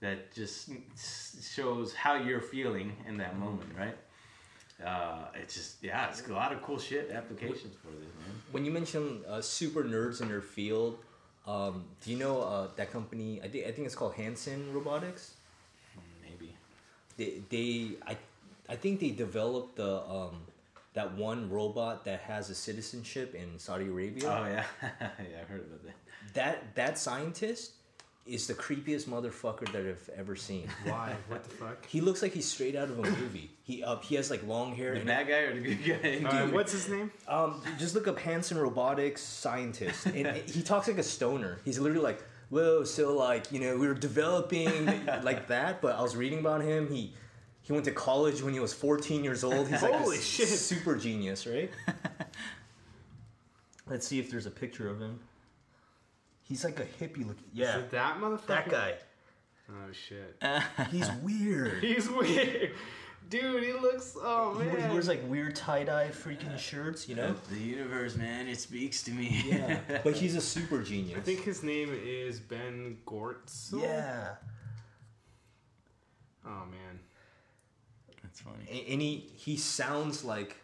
[SPEAKER 1] that just shows how you're feeling in that moment, right? Uh, it's just yeah, it's a lot of cool shit applications for this, man.
[SPEAKER 3] When you mention uh, super nerds in their field, um, do you know uh, that company? I think I think it's called Hanson Robotics.
[SPEAKER 1] Maybe.
[SPEAKER 3] They, they I, I think they developed the um, that one robot that has a citizenship in Saudi Arabia.
[SPEAKER 1] Oh yeah, yeah, I've heard about that.
[SPEAKER 3] That that scientist is the creepiest motherfucker that I've ever seen.
[SPEAKER 2] Why? What the fuck?
[SPEAKER 3] He looks like he's straight out of a movie. He uh, he has like long hair.
[SPEAKER 1] The
[SPEAKER 3] and
[SPEAKER 1] bad guy or the good guy?
[SPEAKER 2] Uh, what's his name?
[SPEAKER 3] Um, just look up Hanson Robotics scientist, and he talks like a stoner. He's literally like, "Whoa, so like you know we were developing like that." But I was reading about him. He he went to college when he was 14 years old. He's like a
[SPEAKER 2] Holy shit.
[SPEAKER 3] super genius, right? Let's see if there's a picture of him. He's like a hippie looking.
[SPEAKER 2] Is
[SPEAKER 3] Yeah,
[SPEAKER 2] it that motherfucker?
[SPEAKER 3] that guy.
[SPEAKER 2] Oh shit.
[SPEAKER 3] He's weird.
[SPEAKER 2] He's weird. Dude, he looks. Oh
[SPEAKER 3] He,
[SPEAKER 2] man.
[SPEAKER 3] he wears like weird tie dye freaking shirts, you know?
[SPEAKER 1] The universe, man, it speaks to me.
[SPEAKER 3] Yeah, but he's a super genius.
[SPEAKER 2] I think his name is Ben Gortz.
[SPEAKER 3] Yeah.
[SPEAKER 2] Oh man.
[SPEAKER 1] That's funny.
[SPEAKER 3] A- And he he sounds like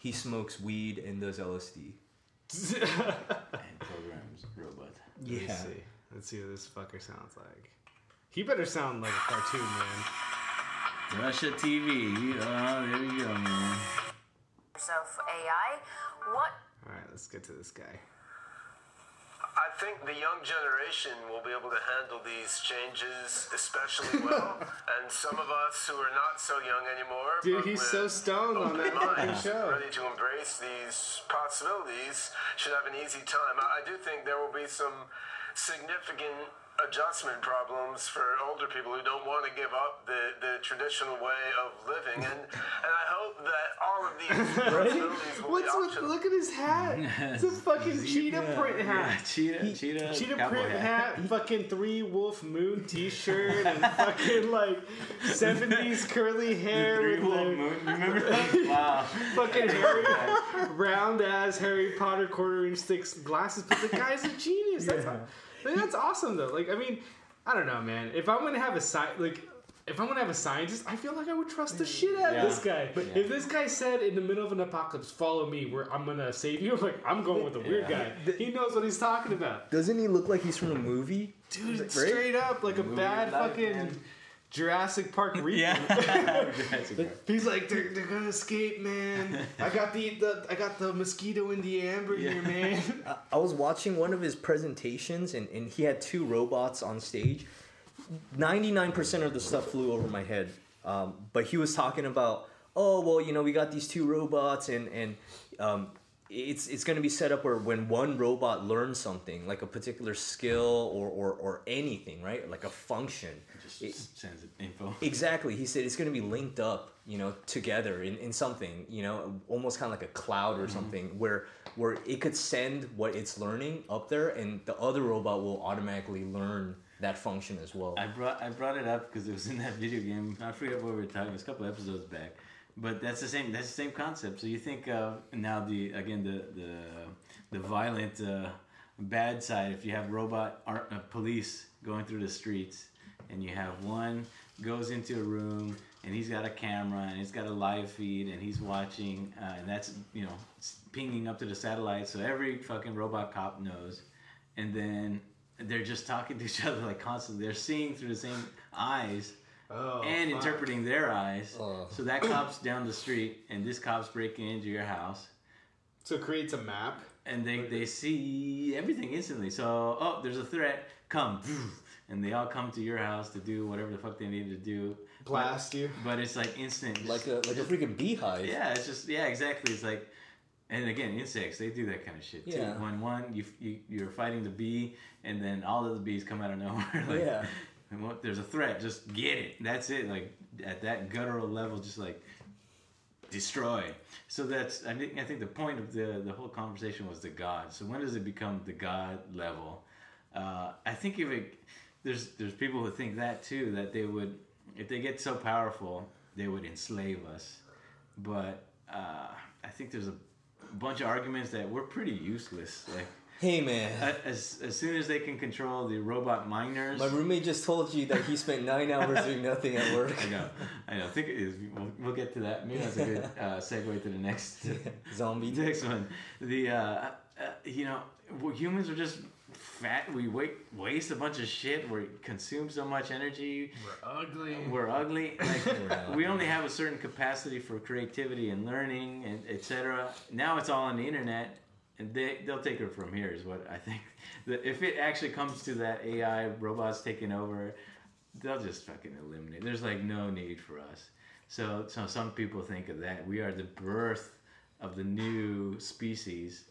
[SPEAKER 3] he smokes weed and does LSD.
[SPEAKER 1] And programs robot. Yeah.
[SPEAKER 2] Let me see. Let's see what this fucker sounds like. He better sound like a cartoon, man.
[SPEAKER 1] Russia TV. You, oh, there you go, man.
[SPEAKER 4] yourself AI. What
[SPEAKER 2] All right, let's get to this guy.
[SPEAKER 5] I think the young generation will be able to handle these changes especially well, and some of us who are not so young anymore,
[SPEAKER 2] Dude, he's so stoned on that
[SPEAKER 5] minds,
[SPEAKER 2] show.
[SPEAKER 5] ready to embrace these possibilities, should have an easy time. I, I do think there will be some significant adjustment problems for older people who don't want to give up the, the traditional way of living, and and I hope that all of these possibilities will
[SPEAKER 2] What's
[SPEAKER 5] be
[SPEAKER 2] with? Look at his hat. It's a fucking cheetah print
[SPEAKER 1] Yeah,
[SPEAKER 2] hat.
[SPEAKER 1] cheetah, cheetah,
[SPEAKER 2] Cheetah print hat, fucking three wolf moon T-shirt, and fucking like seventies curly hair
[SPEAKER 1] Three Wolf
[SPEAKER 2] the
[SPEAKER 1] Moon, remember that? Wow.
[SPEAKER 2] fucking Harry, round ass Harry Potter quarter inch thick glasses. But the guy's a genius. That's, like, that's awesome though. Like I mean, I don't know, man. If I'm gonna have a sci like. If I'm gonna have a scientist, I feel like I would trust the shit out
[SPEAKER 1] Yeah.
[SPEAKER 2] of this guy. But if this guy said in the middle of an apocalypse, "Follow me, where I'm gonna save you," I'm like, I'm going with the weird
[SPEAKER 1] Yeah.
[SPEAKER 2] guy. He knows what he's talking about.
[SPEAKER 3] Doesn't he look like he's from a movie?
[SPEAKER 2] Dude,
[SPEAKER 3] Right?
[SPEAKER 2] straight up like a
[SPEAKER 1] Movie
[SPEAKER 2] bad
[SPEAKER 1] of life,
[SPEAKER 2] fucking
[SPEAKER 1] man.
[SPEAKER 2] Jurassic Park reboot.
[SPEAKER 1] Yeah.
[SPEAKER 2] He's like, they're, they're gonna escape, man. I got the, the I got the mosquito in the amber here, man.
[SPEAKER 3] I, I was watching one of his presentations, and, and he had two robots on stage. Ninety nine percent of the stuff flew over my head, um, but he was talking about, oh well, you know, we got these two robots, and and um, it's it's going to be set up where when one robot learns something, like a particular skill or or, or anything, right, like a function.
[SPEAKER 1] Just
[SPEAKER 3] it-
[SPEAKER 1] sends it info.
[SPEAKER 3] Exactly. He said it's going to be linked up, you know, together in, in something, you know, almost kind of like a cloud or mm-hmm. something where where it could send what it's learning up there and the other robot will automatically learn that function as well.
[SPEAKER 1] I brought I brought it up because it was in that video game. I forget what we were talking. It was a couple episodes back, but that's the same. That's the same concept. So you think of now the again the the the violent uh, bad side. If you have robot ar- uh, police going through the streets, and you have one goes into a room and he's got a camera and he's got a live feed and he's watching, uh, and that's you know pinging up to the satellite, so every fucking robot cop knows, and then they're just talking to each other like constantly. They're seeing through the same eyes
[SPEAKER 2] Oh,
[SPEAKER 1] and
[SPEAKER 2] fuck.
[SPEAKER 1] interpreting their eyes.
[SPEAKER 3] Oh.
[SPEAKER 1] So that cop's down the street, and this cop's breaking into your house,
[SPEAKER 2] So it creates a map.
[SPEAKER 1] and they they see everything instantly. So oh, there's a threat. Come, and they all come to your house to do whatever the fuck they need to do.
[SPEAKER 2] Blast you.
[SPEAKER 1] But it's like instant.
[SPEAKER 3] Like a like a freaking beehive.
[SPEAKER 1] yeah, it's just yeah, exactly. It's like. And again, insects, they do that kind of shit too.
[SPEAKER 3] Yeah.
[SPEAKER 1] When one, you, you, you're fighting the bee, and then all of the bees come out of nowhere. like,
[SPEAKER 3] Yeah.
[SPEAKER 1] There's a threat, just get it. That's it. Like at that guttural level, just like destroy. So that's I think I think the point of the the whole conversation was the God. So when does it become the God level? Uh, I think if it there's there's people who think that too that they would if they get so powerful they would enslave us. But uh, I think there's a bunch of arguments that we're pretty useless. Like
[SPEAKER 3] Hey man,
[SPEAKER 1] as as soon as they can control the robot miners.
[SPEAKER 3] my roommate just told you that he spent nine hours doing nothing at work.
[SPEAKER 1] I know, I know. I think it is. We'll, we'll get to that. Maybe that's a good uh, segue to the next
[SPEAKER 3] Zombie.
[SPEAKER 1] next one. The uh, uh, you know humans are just fat. We wait, waste a bunch of shit. We consume so much energy.
[SPEAKER 2] We're ugly.
[SPEAKER 1] We're ugly. Like
[SPEAKER 3] We're
[SPEAKER 1] we only have a certain capacity for creativity and learning and etc. Now it's all on the internet. And they they'll take it from here is what I think. If it actually comes to that AI robots taking over, they'll just fucking eliminate. There's like no need for us. So so some people think of that we are the birth of the new species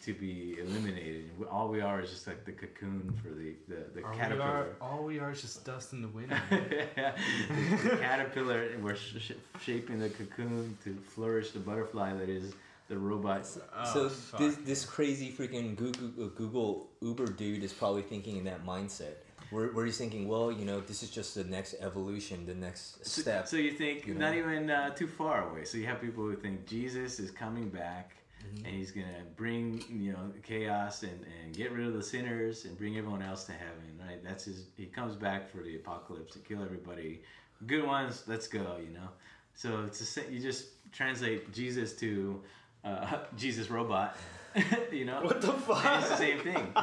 [SPEAKER 1] to be eliminated. All we are is just like the cocoon for the the, the
[SPEAKER 2] All we,
[SPEAKER 1] caterpillar.
[SPEAKER 2] are, all we are is just dust in the wind.
[SPEAKER 1] the caterpillar, we're sh- shaping the cocoon to flourish the butterfly that is the robot.
[SPEAKER 3] so
[SPEAKER 2] Oh,
[SPEAKER 3] this
[SPEAKER 2] fuck.
[SPEAKER 3] this crazy freaking Google, uh, Google Uber dude is probably thinking in that mindset. Where, where he's thinking, well, you know, this is just the next evolution, the next
[SPEAKER 1] So,
[SPEAKER 3] step.
[SPEAKER 1] so you think
[SPEAKER 3] you know?
[SPEAKER 1] not even uh, too far away. So you have people who think Jesus is coming back.
[SPEAKER 3] Mm-hmm.
[SPEAKER 1] And he's gonna bring you know chaos and, and get rid of the sinners and bring everyone else to heaven, right? That's his. He comes back for the apocalypse to kill everybody. Good ones, let's go. You know. So it's a, you just translate Jesus to uh, Jesus robot. you know.
[SPEAKER 2] What the fuck?
[SPEAKER 1] And it's the same thing.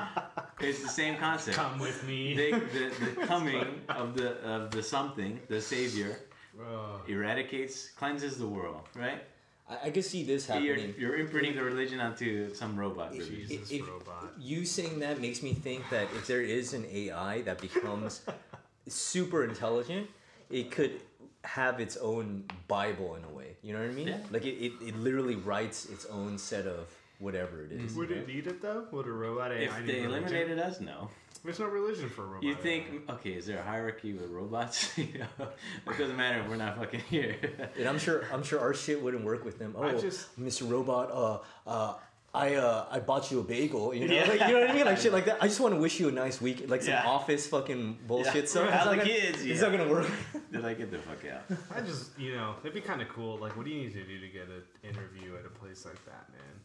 [SPEAKER 1] It's the same concept.
[SPEAKER 2] Come with me.
[SPEAKER 1] They, the, the coming of the of the something, the savior,
[SPEAKER 2] Oh.
[SPEAKER 1] eradicates, cleanses the world, right?
[SPEAKER 3] I, I can see this
[SPEAKER 1] You're,
[SPEAKER 3] happening.
[SPEAKER 1] you're imprinting the religion onto some robot. Really.
[SPEAKER 2] Jesus
[SPEAKER 3] if-
[SPEAKER 2] robot.
[SPEAKER 3] You saying that makes me think that if there is an AI that becomes super intelligent, it could have its own Bible in a way. You know what I mean?
[SPEAKER 1] Yeah.
[SPEAKER 3] Like it, it, it literally writes its own set of whatever it is.
[SPEAKER 2] Would it need it though? Would a robot AI
[SPEAKER 1] If
[SPEAKER 2] need
[SPEAKER 1] they
[SPEAKER 2] religion?
[SPEAKER 1] eliminated us, no.
[SPEAKER 2] There's no religion for a robot.
[SPEAKER 1] You
[SPEAKER 2] AI.
[SPEAKER 1] think, okay, is there a hierarchy with robots? you know, it doesn't matter if we're not fucking here.
[SPEAKER 3] And I'm sure I'm sure our shit wouldn't work with them. Oh,
[SPEAKER 2] I just-
[SPEAKER 3] Mr. Robot, uh, uh, I uh, I bought you a bagel. You know,
[SPEAKER 1] Yeah.
[SPEAKER 3] like, you know what I mean, like shit like that. I just want to wish you a nice week, like some
[SPEAKER 1] Yeah.
[SPEAKER 3] office fucking bullshit
[SPEAKER 1] Yeah.
[SPEAKER 3] stuff.
[SPEAKER 1] How
[SPEAKER 3] It's
[SPEAKER 1] the
[SPEAKER 3] gonna-
[SPEAKER 1] kids,
[SPEAKER 3] It's
[SPEAKER 1] yeah.
[SPEAKER 3] not gonna work.
[SPEAKER 1] Did I get the fuck out.
[SPEAKER 2] I just, you know, it'd be kind of cool. Like, what do you need to do to get an interview at a place like that, man?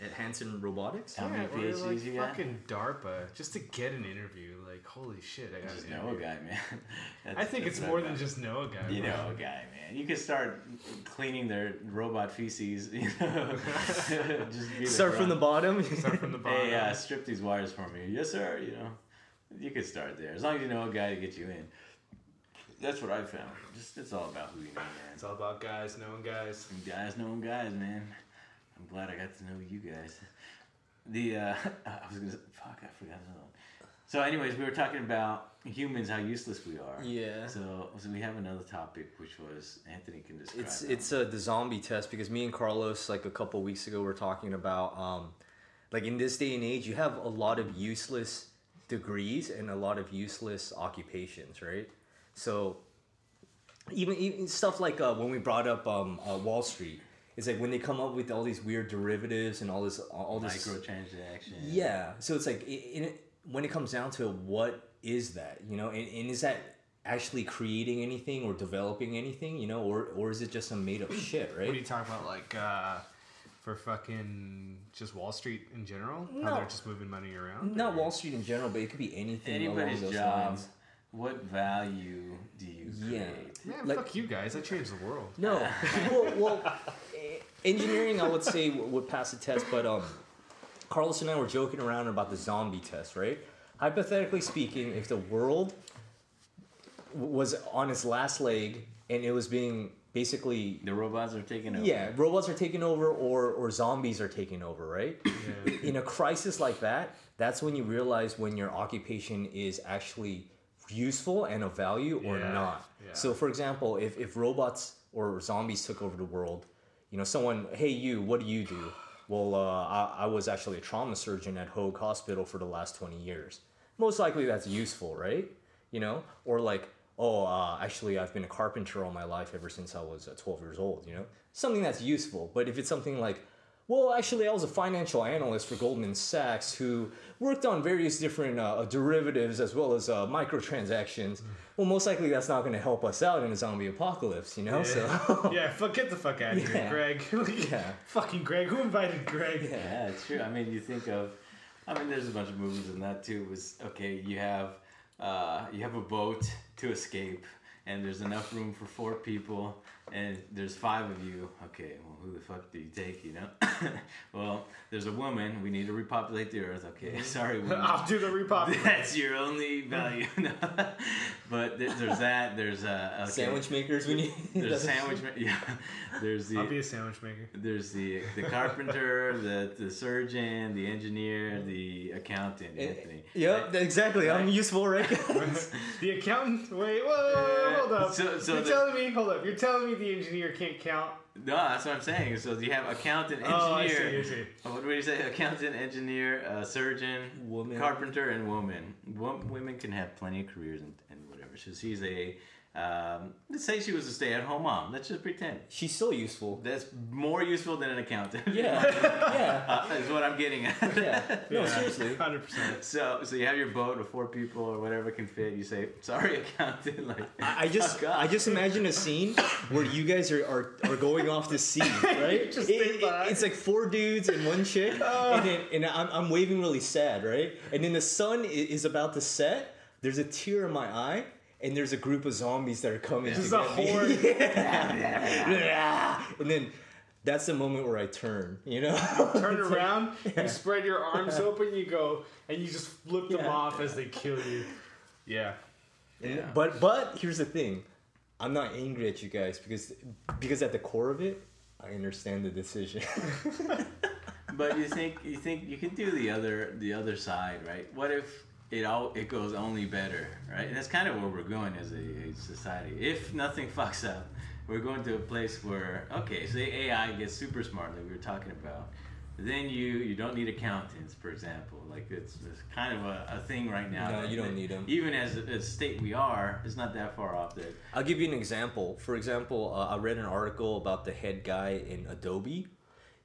[SPEAKER 3] At Hanson Robotics.
[SPEAKER 1] How many
[SPEAKER 2] or
[SPEAKER 1] PhDs
[SPEAKER 2] like
[SPEAKER 1] you got?
[SPEAKER 2] fucking DARPA, just to get an interview. Like, holy shit, I got
[SPEAKER 1] Just
[SPEAKER 2] an
[SPEAKER 1] know a guy, man.
[SPEAKER 2] I think it's more than just know a guy.
[SPEAKER 1] You
[SPEAKER 2] bro.
[SPEAKER 1] know a guy, man. You could start cleaning their robot feces. You know, just be
[SPEAKER 3] Start from the bottom.
[SPEAKER 2] Start from the bottom.
[SPEAKER 1] Hey, uh, strip these wires for me. Yes, sir. You know, you could start there as long as you know a guy to get you in. That's what I found. Just it's all about who you know, man.
[SPEAKER 2] It's all about guys knowing guys.
[SPEAKER 1] Guys knowing guys, man. I'm glad I got to know you guys. The uh, I was gonna fuck, I forgot another one. So, anyways, we were talking about humans, how useless we are.
[SPEAKER 3] Yeah.
[SPEAKER 1] So, so we have another topic, which was Anthony can describe.
[SPEAKER 3] It's
[SPEAKER 1] that
[SPEAKER 3] it's uh, the zombie test because me and Carlos like a couple weeks ago were talking about um, like in this day and age you have a lot of useless degrees and a lot of useless occupations, right? So even, even stuff like uh, when we brought up um, uh, Wall Street, it's like when they come up with all these weird derivatives and all this all this
[SPEAKER 1] microtransaction.
[SPEAKER 3] yeah. So it's like it, when it comes down to it, what is that? You know, and, and is that actually creating anything or developing anything? You know, or or is it just some made up shit? Right?
[SPEAKER 2] What are you talking about? Like, uh, for fucking just Wall Street in general? How
[SPEAKER 3] No.
[SPEAKER 2] they're just moving money around?
[SPEAKER 3] Not
[SPEAKER 2] or-
[SPEAKER 3] Wall Street in general, but it could be anything
[SPEAKER 1] Anybody's
[SPEAKER 3] along those
[SPEAKER 1] job.
[SPEAKER 3] lines.
[SPEAKER 1] What value do you
[SPEAKER 3] Yeah.
[SPEAKER 1] create?
[SPEAKER 2] Man,
[SPEAKER 3] Like-
[SPEAKER 2] fuck you guys. I changed the world.
[SPEAKER 3] No. well, well, eh, engineering, I would say, would pass the test, but um, Carlos and I were joking around about the zombie test, right? Hypothetically speaking, if the world was on its last leg and it was being basically
[SPEAKER 1] The robots are taking over.
[SPEAKER 3] yeah, robots are taking over or or zombies are taking over, right? In a crisis like that, that's when you realize when your occupation is actually useful and of value or
[SPEAKER 2] Yeah,
[SPEAKER 3] not.
[SPEAKER 2] yeah.
[SPEAKER 3] So for example, if if robots or zombies took over the world, you know, someone, hey you, what do you do? Well, uh, I, I was actually a trauma surgeon at Hoag Hospital for the last 20 years. Most likely that's useful, right? You know? Or like, oh, uh, actually, I've been a carpenter all my life ever since I was uh, 12 years old, you know? Something that's useful. But if it's something like, well, actually, I was a financial analyst for Goldman Sachs who worked on various different uh, derivatives as well as uh, microtransactions. Well, most likely that's not going to help us out in a zombie apocalypse, you know? So,
[SPEAKER 2] yeah, fuck, get the fuck out of here, Greg.
[SPEAKER 3] Yeah.
[SPEAKER 2] Fucking Greg. Who invited Greg?
[SPEAKER 1] Yeah, it's true. I mean, you think of, I mean, there's a bunch of movies in that too. Was okay, you have, uh, you have a boat to escape, and there's enough room for four people, and there's five of you. Okay, well, who the fuck do you take? You know, well, there's a woman. We need to repopulate the earth. Okay, mm-hmm. sorry, woman.
[SPEAKER 2] I'll do the repopulate.
[SPEAKER 1] That's your only value. But th- there's that. There's uh, okay.
[SPEAKER 3] sandwich makers, we need.
[SPEAKER 1] There's a sandwich. ma- Yeah. There's the
[SPEAKER 2] I'll be a sandwich maker.
[SPEAKER 1] there's the the carpenter, the the surgeon, the engineer, mm-hmm. the accountant, eh, Anthony.
[SPEAKER 3] Yep, exactly. I'm useful, right?
[SPEAKER 2] The accountant? Wait, whoa, whoa, whoa, hold up.
[SPEAKER 1] So- so
[SPEAKER 2] You're
[SPEAKER 1] the-
[SPEAKER 2] telling me, hold up. You're telling me the engineer can't count?
[SPEAKER 1] No, that's what I'm saying. So you have accountant, engineer.
[SPEAKER 2] Oh, I see, I see.
[SPEAKER 1] What do you say? Accountant, engineer, uh, surgeon,
[SPEAKER 3] Woman.
[SPEAKER 1] carpenter, and woman. Wo- women can have plenty of careers and, and whatever. So she's a. Um, let's say she was a stay-at-home mom. Let's just pretend.
[SPEAKER 3] She's still useful.
[SPEAKER 1] That's more useful than an accountant.
[SPEAKER 3] Yeah, yeah,
[SPEAKER 1] uh, is what I'm getting at.
[SPEAKER 3] yeah. No, seriously.
[SPEAKER 2] 100%.
[SPEAKER 1] So, so you have your boat with four people or whatever can fit. You say, "Sorry, accountant." Like,
[SPEAKER 3] I I just
[SPEAKER 1] fuck.
[SPEAKER 3] I just imagine a scene where you guys are, are, are going off to sea, right?
[SPEAKER 2] Just
[SPEAKER 3] It-
[SPEAKER 2] think
[SPEAKER 3] it- it's like four dudes and one chick, and then and I'm, I'm waving really sad, right? And then the sun is about to set. There's a tear in my eye, and there's a group of zombies that are coming.
[SPEAKER 2] This is a
[SPEAKER 3] get
[SPEAKER 2] horde.
[SPEAKER 3] Yeah. and then that's the moment where I turn. You know?
[SPEAKER 2] Turn around, you spread your arms open, you go, and you just flip them
[SPEAKER 3] Yeah.
[SPEAKER 2] off as they kill you. Yeah.
[SPEAKER 1] Yeah.
[SPEAKER 3] But but here's the thing, I'm not angry at you guys because because at the core of it, I understand the decision.
[SPEAKER 1] But you think you think you can do the other the other side, right? What if it all it goes only better, right? And that's kind of where we're going as a, a society. If nothing fucks up, we're going to a place where okay, say AI gets super smart, like we were talking about. Then you you don't need accountants, for example. Like it's, it's kind of a, a thing right now.
[SPEAKER 3] No, you don't need them.
[SPEAKER 1] Even as a, a state we are, it's not that far off there.
[SPEAKER 3] I'll give you an example. For example, uh, I read an article about the head guy in Adobe.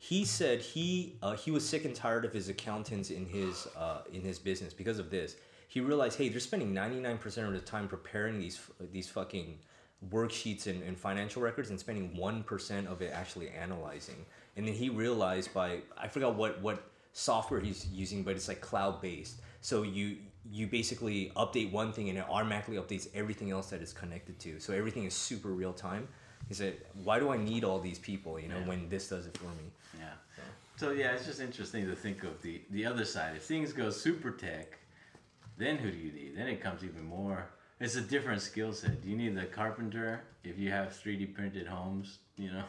[SPEAKER 3] He said he uh, he was sick and tired of his accountants in his uh, in his business because of this. He realized, hey, they're spending ninety nine percent of the time preparing these these fucking worksheets and, and financial records and spending one percent of it actually analyzing. And then he realized by I forgot what what software he's using, but it's like cloud based. So you you basically update one thing and it automatically updates everything else that it's connected to. So everything is super real time. He said, "Why do I need all these people? You know,
[SPEAKER 1] Yeah.
[SPEAKER 3] when this does it for me."
[SPEAKER 1] Yeah. So yeah, it's just interesting to think of the the other side. If things go super tech, then who do you need? Then it comes even more. It's a different skill set. Do you need the carpenter if you have 3D printed homes? You know,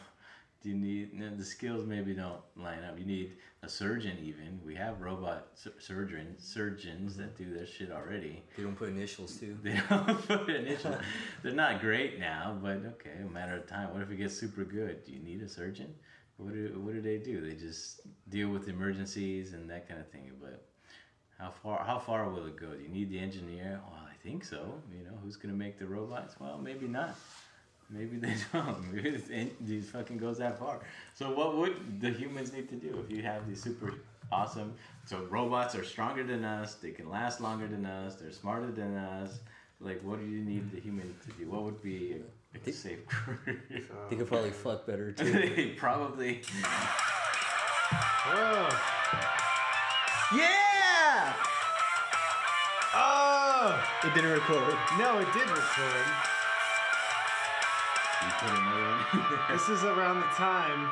[SPEAKER 1] do you need the skills? Maybe don't line up. You need a surgeon. Even we have robot sur- surgeons surgeons that do this shit already.
[SPEAKER 3] They don't put initials too.
[SPEAKER 1] They don't put initial. They're not great now, but okay, a matter of time. What if it gets super good? Do you need a surgeon? What do what do they do? They just deal with emergencies and that kind of thing. But how far how far will it go? Do you need the engineer? Well, I think so. You know, who's gonna make the robots? Well, maybe not. Maybe they don't. Maybe this en- these fucking goes that far. So what would the humans need to do if you have these super awesome? So robots are stronger than us. They can last longer than us. They're smarter than us. Like, what do you need the human to do? What would be a, a safe career?
[SPEAKER 3] They could probably fuck better too.
[SPEAKER 1] probably.
[SPEAKER 2] Whoa.
[SPEAKER 3] yeah!
[SPEAKER 2] Oh!
[SPEAKER 3] It didn't record.
[SPEAKER 2] No, it did record. This is around the time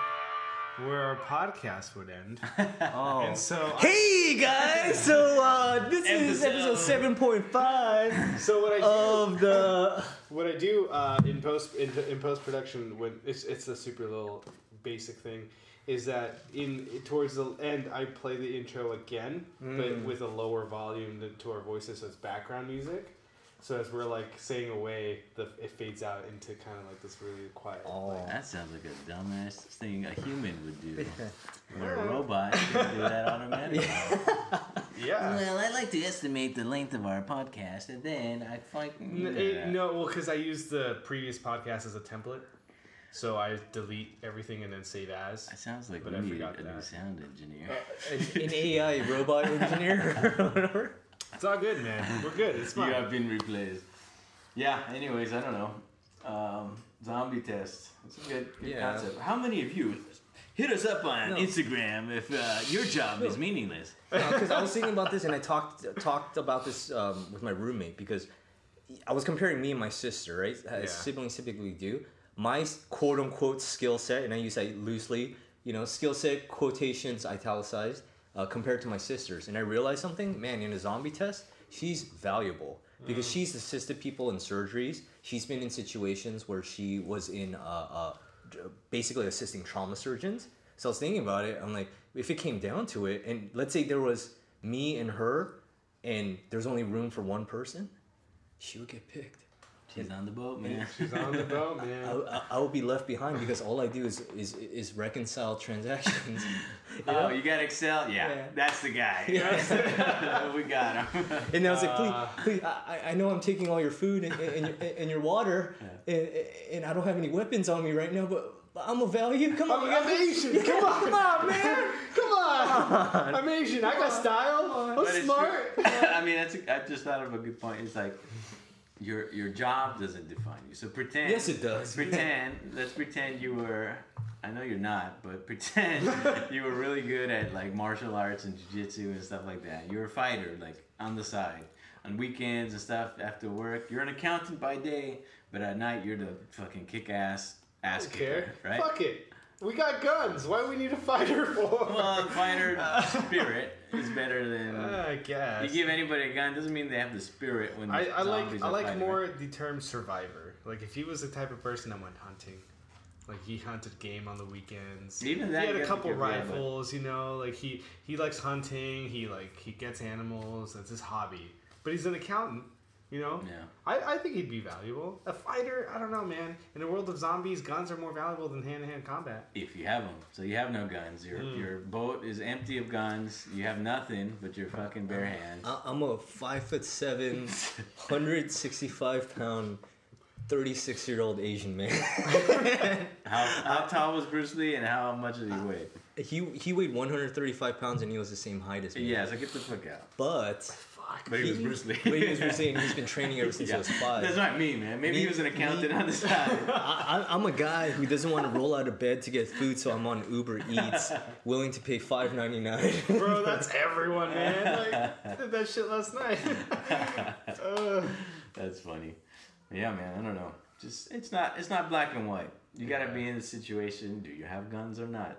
[SPEAKER 2] where our podcast would end.
[SPEAKER 3] Oh.
[SPEAKER 2] And so,
[SPEAKER 3] Hey guys, so uh, this is
[SPEAKER 1] Episode.
[SPEAKER 3] episode seven point five
[SPEAKER 2] so what I do,
[SPEAKER 3] of the.
[SPEAKER 2] what I do uh, in post in, in post production when it's it's a super little basic thing is that in towards the end I play the intro again, but with a lower volume than, to our voices, so it's background music. So as we're like saying away, the it fades out into kind of like this really quiet.
[SPEAKER 3] Oh.
[SPEAKER 1] That sounds like a dumbass thing a human would do. Or a robot can do that automatically.
[SPEAKER 2] Yeah.
[SPEAKER 1] Well, I like to estimate the length of our podcast, and then I fucking.
[SPEAKER 2] N- it- no, well, because I used the previous podcast as a template, so I delete everything and then save as.
[SPEAKER 1] That sounds like
[SPEAKER 2] But
[SPEAKER 1] we
[SPEAKER 2] I
[SPEAKER 1] need
[SPEAKER 2] forgot
[SPEAKER 1] a new
[SPEAKER 2] that.
[SPEAKER 1] sound engineer.
[SPEAKER 3] Uh, an, an AI robot engineer or whatever.
[SPEAKER 2] It's all good, man. We're good. It's fine.
[SPEAKER 1] you
[SPEAKER 2] fine.
[SPEAKER 1] have been replaced. Yeah. Anyways, I don't know. Um, zombie test. It's a good, good
[SPEAKER 3] Yeah.
[SPEAKER 1] concept. How many of you hit us up on
[SPEAKER 3] No.
[SPEAKER 1] Instagram if uh, your job is meaningless?
[SPEAKER 3] because I was thinking about this and I talked talked about this um, with my roommate because I was comparing me and my sister, right? As
[SPEAKER 2] Yeah.
[SPEAKER 3] siblings typically do. My quote unquote skill set, and I use that loosely, you know, skill set quotations italicized uh, compared to my sister's, and I realized something. Man, in a zombie test, she's valuable because she's assisted people in surgeries. She's been in situations where she was in uh, uh, basically assisting trauma surgeons. So I was thinking about it. I'm like, if it came down to it, and let's say there was me and her, and there's only room for one person, she would get picked.
[SPEAKER 1] She's on the boat, man.
[SPEAKER 2] She's on the boat, man.
[SPEAKER 3] I, I would be left behind because all I do is is, is reconcile transactions. You
[SPEAKER 1] Oh,
[SPEAKER 3] know?
[SPEAKER 1] you got Excel? Yeah,
[SPEAKER 3] Yeah.
[SPEAKER 1] that's the guy. we got him.
[SPEAKER 3] And I was like,
[SPEAKER 2] Uh,
[SPEAKER 3] please, please, I, I know I'm taking all your food and, and, your, and your water, and, and I don't have any weapons on me right now, but I'm a value. Come on,
[SPEAKER 2] I'm, I'm Asian. Come on,
[SPEAKER 3] come on, man.
[SPEAKER 2] come on. I'm Asian. I got style. I'm
[SPEAKER 1] But
[SPEAKER 2] smart.
[SPEAKER 1] I mean, that's a, I just thought of a good point. It's like your your job doesn't define you. So pretend.
[SPEAKER 3] Yes, it does.
[SPEAKER 1] Pretend. let's pretend you were. I know you're not, but pretend you were really good at like martial arts and jiu-jitsu and stuff like that. You're a fighter, like on the side, on weekends and stuff after work. You're an accountant by day, but at night you're the fucking kick-ass ass kicker,
[SPEAKER 2] care.
[SPEAKER 1] right?
[SPEAKER 2] Fuck it. We got guns. Why do we need a fighter for?
[SPEAKER 1] Well, fighter spirit is better than.
[SPEAKER 2] I guess.
[SPEAKER 1] You give anybody a gun doesn't mean they have the spirit when
[SPEAKER 2] I, I like
[SPEAKER 1] zombies
[SPEAKER 2] I like
[SPEAKER 1] fighting,
[SPEAKER 2] more the term survivor. Like if he was the type of person that went hunting, like he hunted game on the weekends.
[SPEAKER 1] Even that
[SPEAKER 2] he had a couple
[SPEAKER 1] be careful,
[SPEAKER 2] rifles, you know. Like he he likes hunting. He like he gets animals. That's his hobby. But he's an accountant, you know.
[SPEAKER 1] Yeah.
[SPEAKER 2] I, I think he'd be valuable. A fighter, I don't know, man. In a world of zombies, guns are more valuable than hand to hand combat.
[SPEAKER 1] If you have them, so you have no guns. Your
[SPEAKER 2] Hmm.
[SPEAKER 1] your boat is empty of guns. You have nothing but your fucking bare hands.
[SPEAKER 3] I- I'm a five foot seven, 165 pound, 36 year old Asian man.
[SPEAKER 1] How how tall was Bruce Lee and how much did he weigh?
[SPEAKER 3] he he weighed 135 pounds and he was the same height as me.
[SPEAKER 1] Yeah, so get the fuck out.
[SPEAKER 3] But
[SPEAKER 1] But he was Bruce Lee.
[SPEAKER 3] but he was Bruce Lee and he's been training ever since
[SPEAKER 1] Yeah.
[SPEAKER 3] he was five.
[SPEAKER 1] That's not me, man. Maybe he was an accountant
[SPEAKER 3] me-
[SPEAKER 1] on the side.
[SPEAKER 3] I, I- I'm a guy who doesn't want to roll out of bed to get food, so I'm on Uber Eats, willing to pay five ninety nine.
[SPEAKER 2] Bro, that's everyone, man. Like, I did that shit last night. uh,
[SPEAKER 1] That's funny. Yeah, man. I don't know. Just it's not it's not black and white. You got to be in the situation. Do you have guns or not?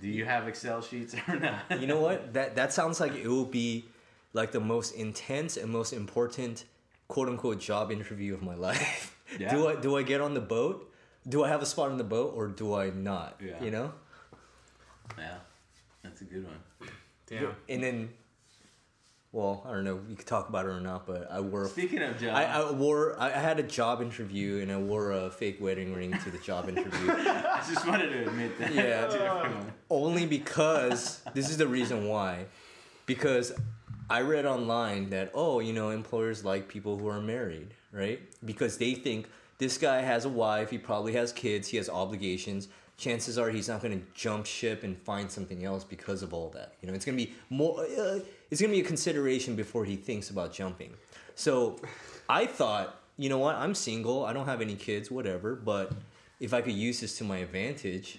[SPEAKER 1] Do you have Excel sheets or not?
[SPEAKER 3] You know what? That that sounds like it will be like the most intense and most important quote unquote job interview of my life.
[SPEAKER 1] Yeah.
[SPEAKER 3] Do I do I get on the boat? Do I have a spot on the boat or do I not?
[SPEAKER 1] Yeah.
[SPEAKER 3] You know?
[SPEAKER 1] Yeah, that's a good one.
[SPEAKER 2] damn.
[SPEAKER 3] And then well, I don't know, you could talk about it or not, but I wore
[SPEAKER 1] Speaking of job,
[SPEAKER 3] I, I wore I I had a job interview and I wore a fake wedding ring to the job interview.
[SPEAKER 1] I just wanted to admit that
[SPEAKER 3] Yeah.
[SPEAKER 1] to.
[SPEAKER 3] Only because this is the reason why. Because I read online that oh, you know, employers like people who are married, right? Because they think this guy has a wife, he probably has kids, he has obligations. Chances are he's not going to jump ship and find something else because of all that. You know, it's going to be more uh, it's going to be a consideration before he thinks about jumping. So, I thought, you know what? I'm single, I don't have any kids, whatever, but if I could use this to my advantage,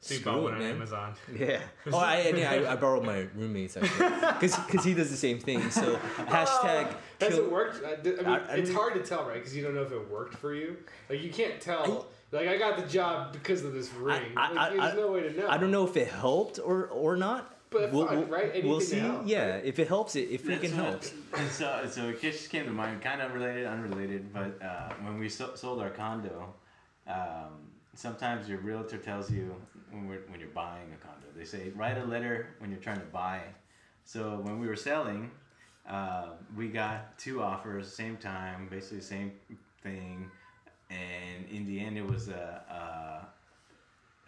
[SPEAKER 2] So you bought one on
[SPEAKER 3] man.
[SPEAKER 2] Amazon.
[SPEAKER 3] Yeah. Oh, I, and yeah, I, I borrowed my roommate's actually, because he does the same thing. So hashtag.
[SPEAKER 2] Has
[SPEAKER 3] kill-
[SPEAKER 2] it worked? I, I mean,
[SPEAKER 3] I- I
[SPEAKER 2] it's
[SPEAKER 3] mean-
[SPEAKER 2] hard to tell, right? Because you don't know if it worked for you. Like you can't tell. like I got the job because of this ring.
[SPEAKER 3] I-
[SPEAKER 2] like,
[SPEAKER 3] I-
[SPEAKER 2] there's
[SPEAKER 3] I-
[SPEAKER 2] no way to know.
[SPEAKER 3] I don't know if it helped or or not.
[SPEAKER 2] But fine, right? Anything
[SPEAKER 3] we'll
[SPEAKER 2] to
[SPEAKER 3] see.
[SPEAKER 2] help,
[SPEAKER 3] yeah,
[SPEAKER 2] right?
[SPEAKER 3] if it helps, it it
[SPEAKER 1] That's
[SPEAKER 3] freaking helps.
[SPEAKER 1] So, so it just came to mind, kind of related, unrelated, but uh, when we so- sold our condo, um, sometimes your realtor tells you when we're when you're buying a condo, they say write a letter when you're trying to buy. So when we were selling, uh, we got two offers same time, basically the same thing, and in the end, it was a. a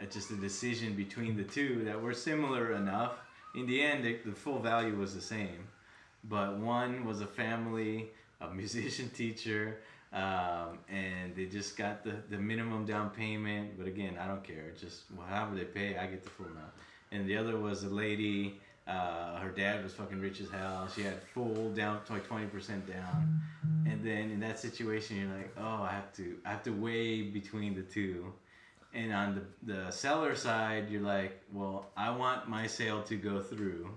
[SPEAKER 1] a- just a decision between the two that were similar enough. In the end, the full value was the same, but one was a family, a musician teacher, um, and they just got the, the minimum down payment. But again, I don't care. Just however they pay, I get the full amount. And the other was a lady. Uh, her dad was fucking rich as hell. She had full down, like twenty percent down. And then in that situation, you're like, oh, I have to, I have to weigh between the two. And on the, the seller side, you're like, well, I want my sale to go through.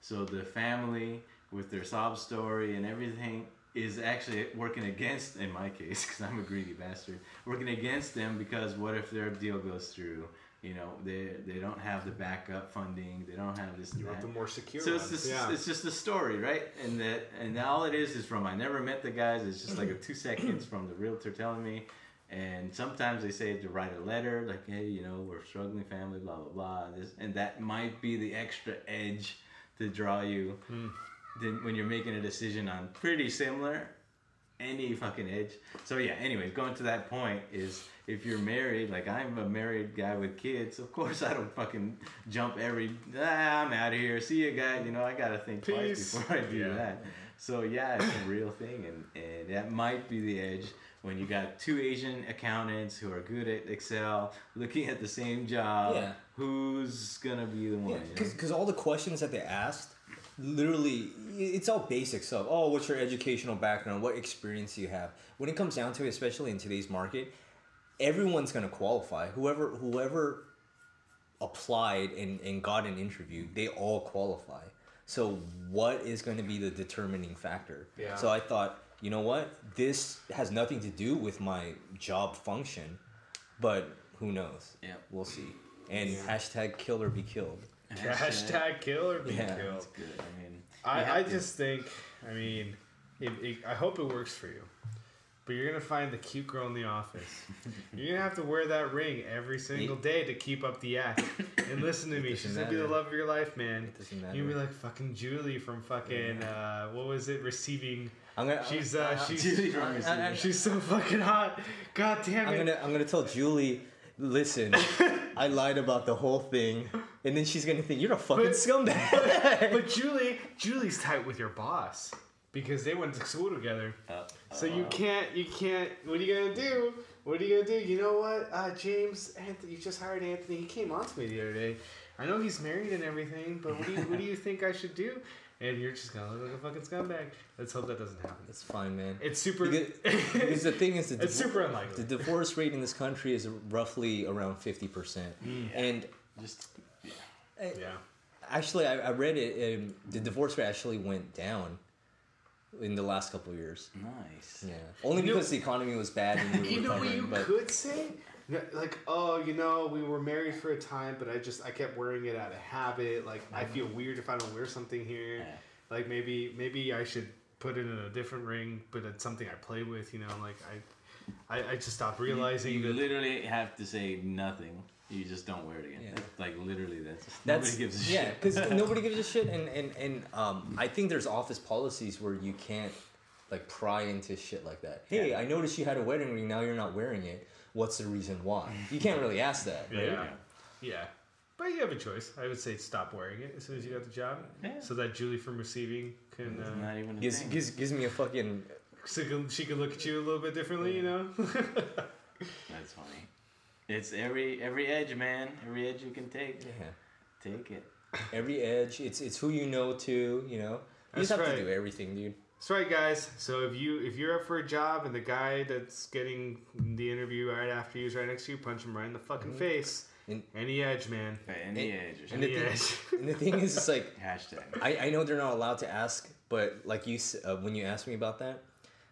[SPEAKER 1] So the family with their sob story and everything is actually working against, in my case, because I'm a greedy bastard, working against them because what if their deal goes through? You know, they they don't have the backup funding. They don't have this.
[SPEAKER 2] You want the more secure
[SPEAKER 1] So it's just
[SPEAKER 2] yeah.
[SPEAKER 1] it's just a story, right? And that and all it is is from I never met the guys. It's just like a two seconds from the realtor telling me. And sometimes they say to write a letter, like, hey, you know, we're a struggling family, blah blah blah. This and that might be the extra edge to draw you. Hmm. Then when you're making a decision on pretty similar, any fucking edge. So yeah. anyways, going to that point is if you're married, like I'm a married guy with kids, of course I don't fucking jump every. Ah, I'm out of here. See you guys. You know I gotta think
[SPEAKER 2] Peace.
[SPEAKER 1] twice before I do
[SPEAKER 2] Yeah.
[SPEAKER 1] that. So yeah, it's a real thing, and and that might be the edge when you got two Asian accountants who are good at Excel, looking at the same job.
[SPEAKER 3] Yeah.
[SPEAKER 1] Who's gonna be the one?
[SPEAKER 3] Yeah,
[SPEAKER 1] you know?
[SPEAKER 3] because all the questions that they asked, literally, it's all basic stuff. Oh, what's your educational background? What experience do you have? When it comes down to it, especially in today's market, everyone's gonna qualify. Whoever whoever applied and, and got an interview, they all qualify. So what is going to be the determining factor?
[SPEAKER 2] Yeah.
[SPEAKER 3] So I thought, you know what? This has nothing to do with my job function, but who knows?
[SPEAKER 1] Yep.
[SPEAKER 3] We'll see. And hashtag kill or be killed.
[SPEAKER 2] Hashtag kill or be
[SPEAKER 3] Yeah.
[SPEAKER 2] killed.
[SPEAKER 1] That's good. I mean,
[SPEAKER 2] I, I
[SPEAKER 1] to-
[SPEAKER 2] just think, I mean, it, it, I hope it works for you. But you're gonna find the cute girl in the office. You're gonna have to wear that ring every single day to keep up the act. And listen to me, she's gonna be the love of your life, man.
[SPEAKER 3] doesn't
[SPEAKER 2] You're gonna be like fucking Julie from fucking uh, what was it? Receiving.
[SPEAKER 3] I'm gonna.
[SPEAKER 2] She's uh, she's
[SPEAKER 1] Julie from Receiving.
[SPEAKER 3] I- I-
[SPEAKER 2] she's so fucking hot. God damn it.
[SPEAKER 3] I'm
[SPEAKER 2] it.
[SPEAKER 3] gonna I'm gonna tell Julie, listen, I lied about the whole thing, and then she's gonna think you're a fucking
[SPEAKER 2] But-
[SPEAKER 3] scumbag.
[SPEAKER 2] But Julie, Julie's tight with your boss because they went to school together.
[SPEAKER 1] Uh,
[SPEAKER 2] So you can't, you can't. What are you gonna do? What are you gonna do? You know what, uh, James? Anthony, you just hired Anthony. He came on to me the other day. I know he's married and everything, but what do you, what do you think I should do? And you're just gonna look like a fucking scumbag. Let's hope that doesn't happen.
[SPEAKER 3] It's fine, man.
[SPEAKER 2] It's super.
[SPEAKER 3] Because, because the thing is, the,
[SPEAKER 2] It's super unlikely.
[SPEAKER 3] the divorce rate in this country is roughly around fifty percent,
[SPEAKER 2] Mm.
[SPEAKER 3] and
[SPEAKER 1] just
[SPEAKER 2] yeah.
[SPEAKER 3] actually, I, I read it. Um, the divorce rate actually went down in the last couple of years.
[SPEAKER 1] nice.
[SPEAKER 3] Yeah, only
[SPEAKER 2] You know-
[SPEAKER 3] because the economy was bad and we were
[SPEAKER 2] You know what you
[SPEAKER 3] but
[SPEAKER 2] could say? Yeah, Like, oh, you know, we were married for a time, but I just I kept wearing it out of habit. Like, I feel weird if I don't wear something here.
[SPEAKER 1] Yeah.
[SPEAKER 2] Like, maybe maybe I should put it in a different ring, but it's something I play with. You know, like I I, I just stopped realizing
[SPEAKER 1] you,
[SPEAKER 2] that.
[SPEAKER 1] literally have to say nothing. You just don't wear it again.
[SPEAKER 3] Yeah.
[SPEAKER 1] Like literally, that's, just,
[SPEAKER 3] That's
[SPEAKER 1] nobody gives a
[SPEAKER 3] yeah,
[SPEAKER 1] shit.
[SPEAKER 3] because nobody gives a shit, and and and um, I think there's office policies where you can't like pry into shit like that. Hey, I noticed you had a wedding ring. Now you're not wearing it. What's the reason why? You can't really ask that. Right?
[SPEAKER 2] yeah, yeah. But you have a choice. I would say stop wearing it as soon as you got the job,
[SPEAKER 1] Yeah.
[SPEAKER 2] so that Julie from receiving can.
[SPEAKER 1] It's
[SPEAKER 2] Uh,
[SPEAKER 1] not even a
[SPEAKER 3] Gives,
[SPEAKER 1] thing.
[SPEAKER 3] gives gives me a fucking
[SPEAKER 2] so can, she can look at you a little bit differently, you know.
[SPEAKER 1] That's funny. It's every every edge, man. Every edge you can take,
[SPEAKER 3] yeah.
[SPEAKER 1] take it.
[SPEAKER 3] Every edge, it's it's who you know too. You know, you just
[SPEAKER 2] That's
[SPEAKER 3] have
[SPEAKER 2] right.
[SPEAKER 3] to do everything, dude.
[SPEAKER 2] That's right, guys. So if you if you're up for a job and the guy that's getting the interview right after you is right next to you, punch him right in the fucking face. Any edge, man.
[SPEAKER 1] Any
[SPEAKER 3] And-
[SPEAKER 1] age.
[SPEAKER 3] And the,
[SPEAKER 2] Yeah.
[SPEAKER 3] thing, and the thing is, it's like
[SPEAKER 1] Hashtag.
[SPEAKER 3] I, I know they're not allowed to ask, but like you, uh, when you asked me about that,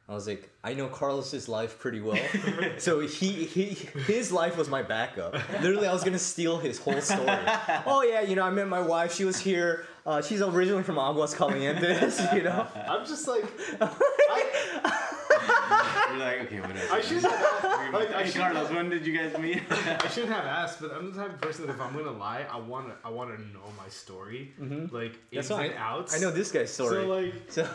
[SPEAKER 3] I was like, I know Carlos's life pretty well, so he, he his life was my backup. Literally, I was gonna steal his whole story. oh yeah, you know, I met my wife. She was here. Uh, she's originally from Aguas Calientes. You know,
[SPEAKER 2] I'm just like,
[SPEAKER 1] You're like, okay, whatever.
[SPEAKER 2] I should have, like, I
[SPEAKER 1] Hey,
[SPEAKER 2] should
[SPEAKER 1] Carlos, when did you guys meet?
[SPEAKER 2] I shouldn't have asked, but I'm the type of person that if I'm gonna lie, I want to, I want to know my story, like ins
[SPEAKER 3] why
[SPEAKER 2] and outs.
[SPEAKER 3] I know this guy's story.
[SPEAKER 2] So like,
[SPEAKER 3] So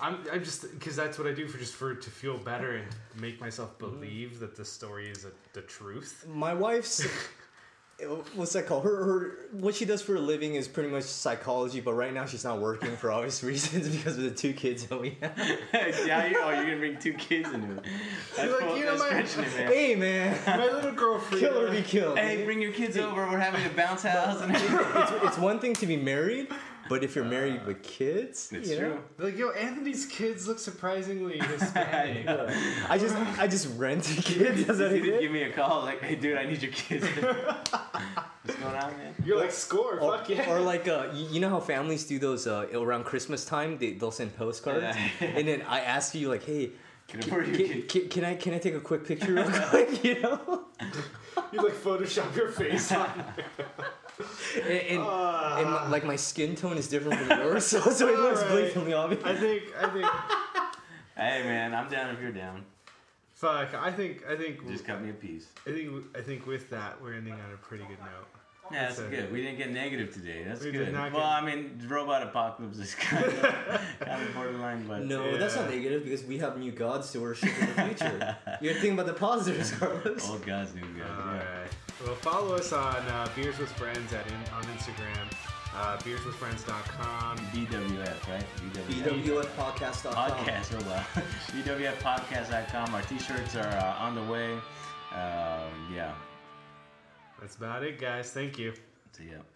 [SPEAKER 2] I'm, I'm just because that's what I do for just for to feel better and make myself believe that the story is a, the truth.
[SPEAKER 3] my wife's Uh, what's that called? Her, her what she does for a living is pretty much psychology, but right now she's not working for obvious reasons because of the two kids that we have.
[SPEAKER 1] yeah, you, oh, you're gonna bring two kids into it. That's,
[SPEAKER 2] like,
[SPEAKER 1] full-
[SPEAKER 2] you know,
[SPEAKER 1] that's
[SPEAKER 2] my-
[SPEAKER 1] it, man.
[SPEAKER 3] Hey man,
[SPEAKER 2] My little girlfriend.
[SPEAKER 3] kill or uh, be killed.
[SPEAKER 1] Hey, bring your kids over. We're having a bounce house. And
[SPEAKER 3] it's, it's one thing to be married, but if you're married with kids,
[SPEAKER 1] it's
[SPEAKER 3] you know,
[SPEAKER 1] true.
[SPEAKER 2] Like yo, Anthony's kids look surprisingly Hispanic.
[SPEAKER 3] I just I just rent kids. That's what I
[SPEAKER 1] You
[SPEAKER 3] did.
[SPEAKER 1] give me a call, like, hey, dude, I need your kids. What's going on, man?
[SPEAKER 2] You're like score,
[SPEAKER 3] Or,
[SPEAKER 2] fuck yeah.
[SPEAKER 3] or like uh, you, you know how families do those uh, around Christmas time they they'll send postcards
[SPEAKER 1] Yeah.
[SPEAKER 3] and then I ask you like hey
[SPEAKER 1] Can I
[SPEAKER 3] can, can, can I can I take a quick picture real quick you know
[SPEAKER 2] you like Photoshop your face on.
[SPEAKER 3] and, and, ah. and my, like my skin tone is different from yours so, so it looks
[SPEAKER 2] Alright.
[SPEAKER 3] blatantly obvious
[SPEAKER 2] I think, I think,
[SPEAKER 1] Hey, man, I'm down if you're down.
[SPEAKER 2] fuck. I think, I think,
[SPEAKER 1] Just cut me a piece.
[SPEAKER 2] I think, I think with that we're ending on a pretty good note.
[SPEAKER 1] Yeah, that's
[SPEAKER 2] So-
[SPEAKER 1] good. We didn't get negative today. That's
[SPEAKER 2] We did
[SPEAKER 1] good.
[SPEAKER 2] not
[SPEAKER 1] Well,
[SPEAKER 2] get-
[SPEAKER 1] I mean, robot apocalypse is kind of, kind of borderline, but
[SPEAKER 3] no that's not negative because we have new gods to worship in the future you're thinking about the positives Carlos
[SPEAKER 1] old gods, new gods.
[SPEAKER 2] All
[SPEAKER 1] Yeah.
[SPEAKER 2] right. Well, follow us on uh, Beers with Friends at in, on Instagram, uh, beerswithfriends.com.
[SPEAKER 1] BWF, right? BWF.
[SPEAKER 3] BWFpodcast.com
[SPEAKER 1] Podcast, oh wow. BWFpodcast.com. Our t-shirts are uh, on the way. Um, yeah.
[SPEAKER 2] That's about it, guys. Thank you.
[SPEAKER 1] See yeah.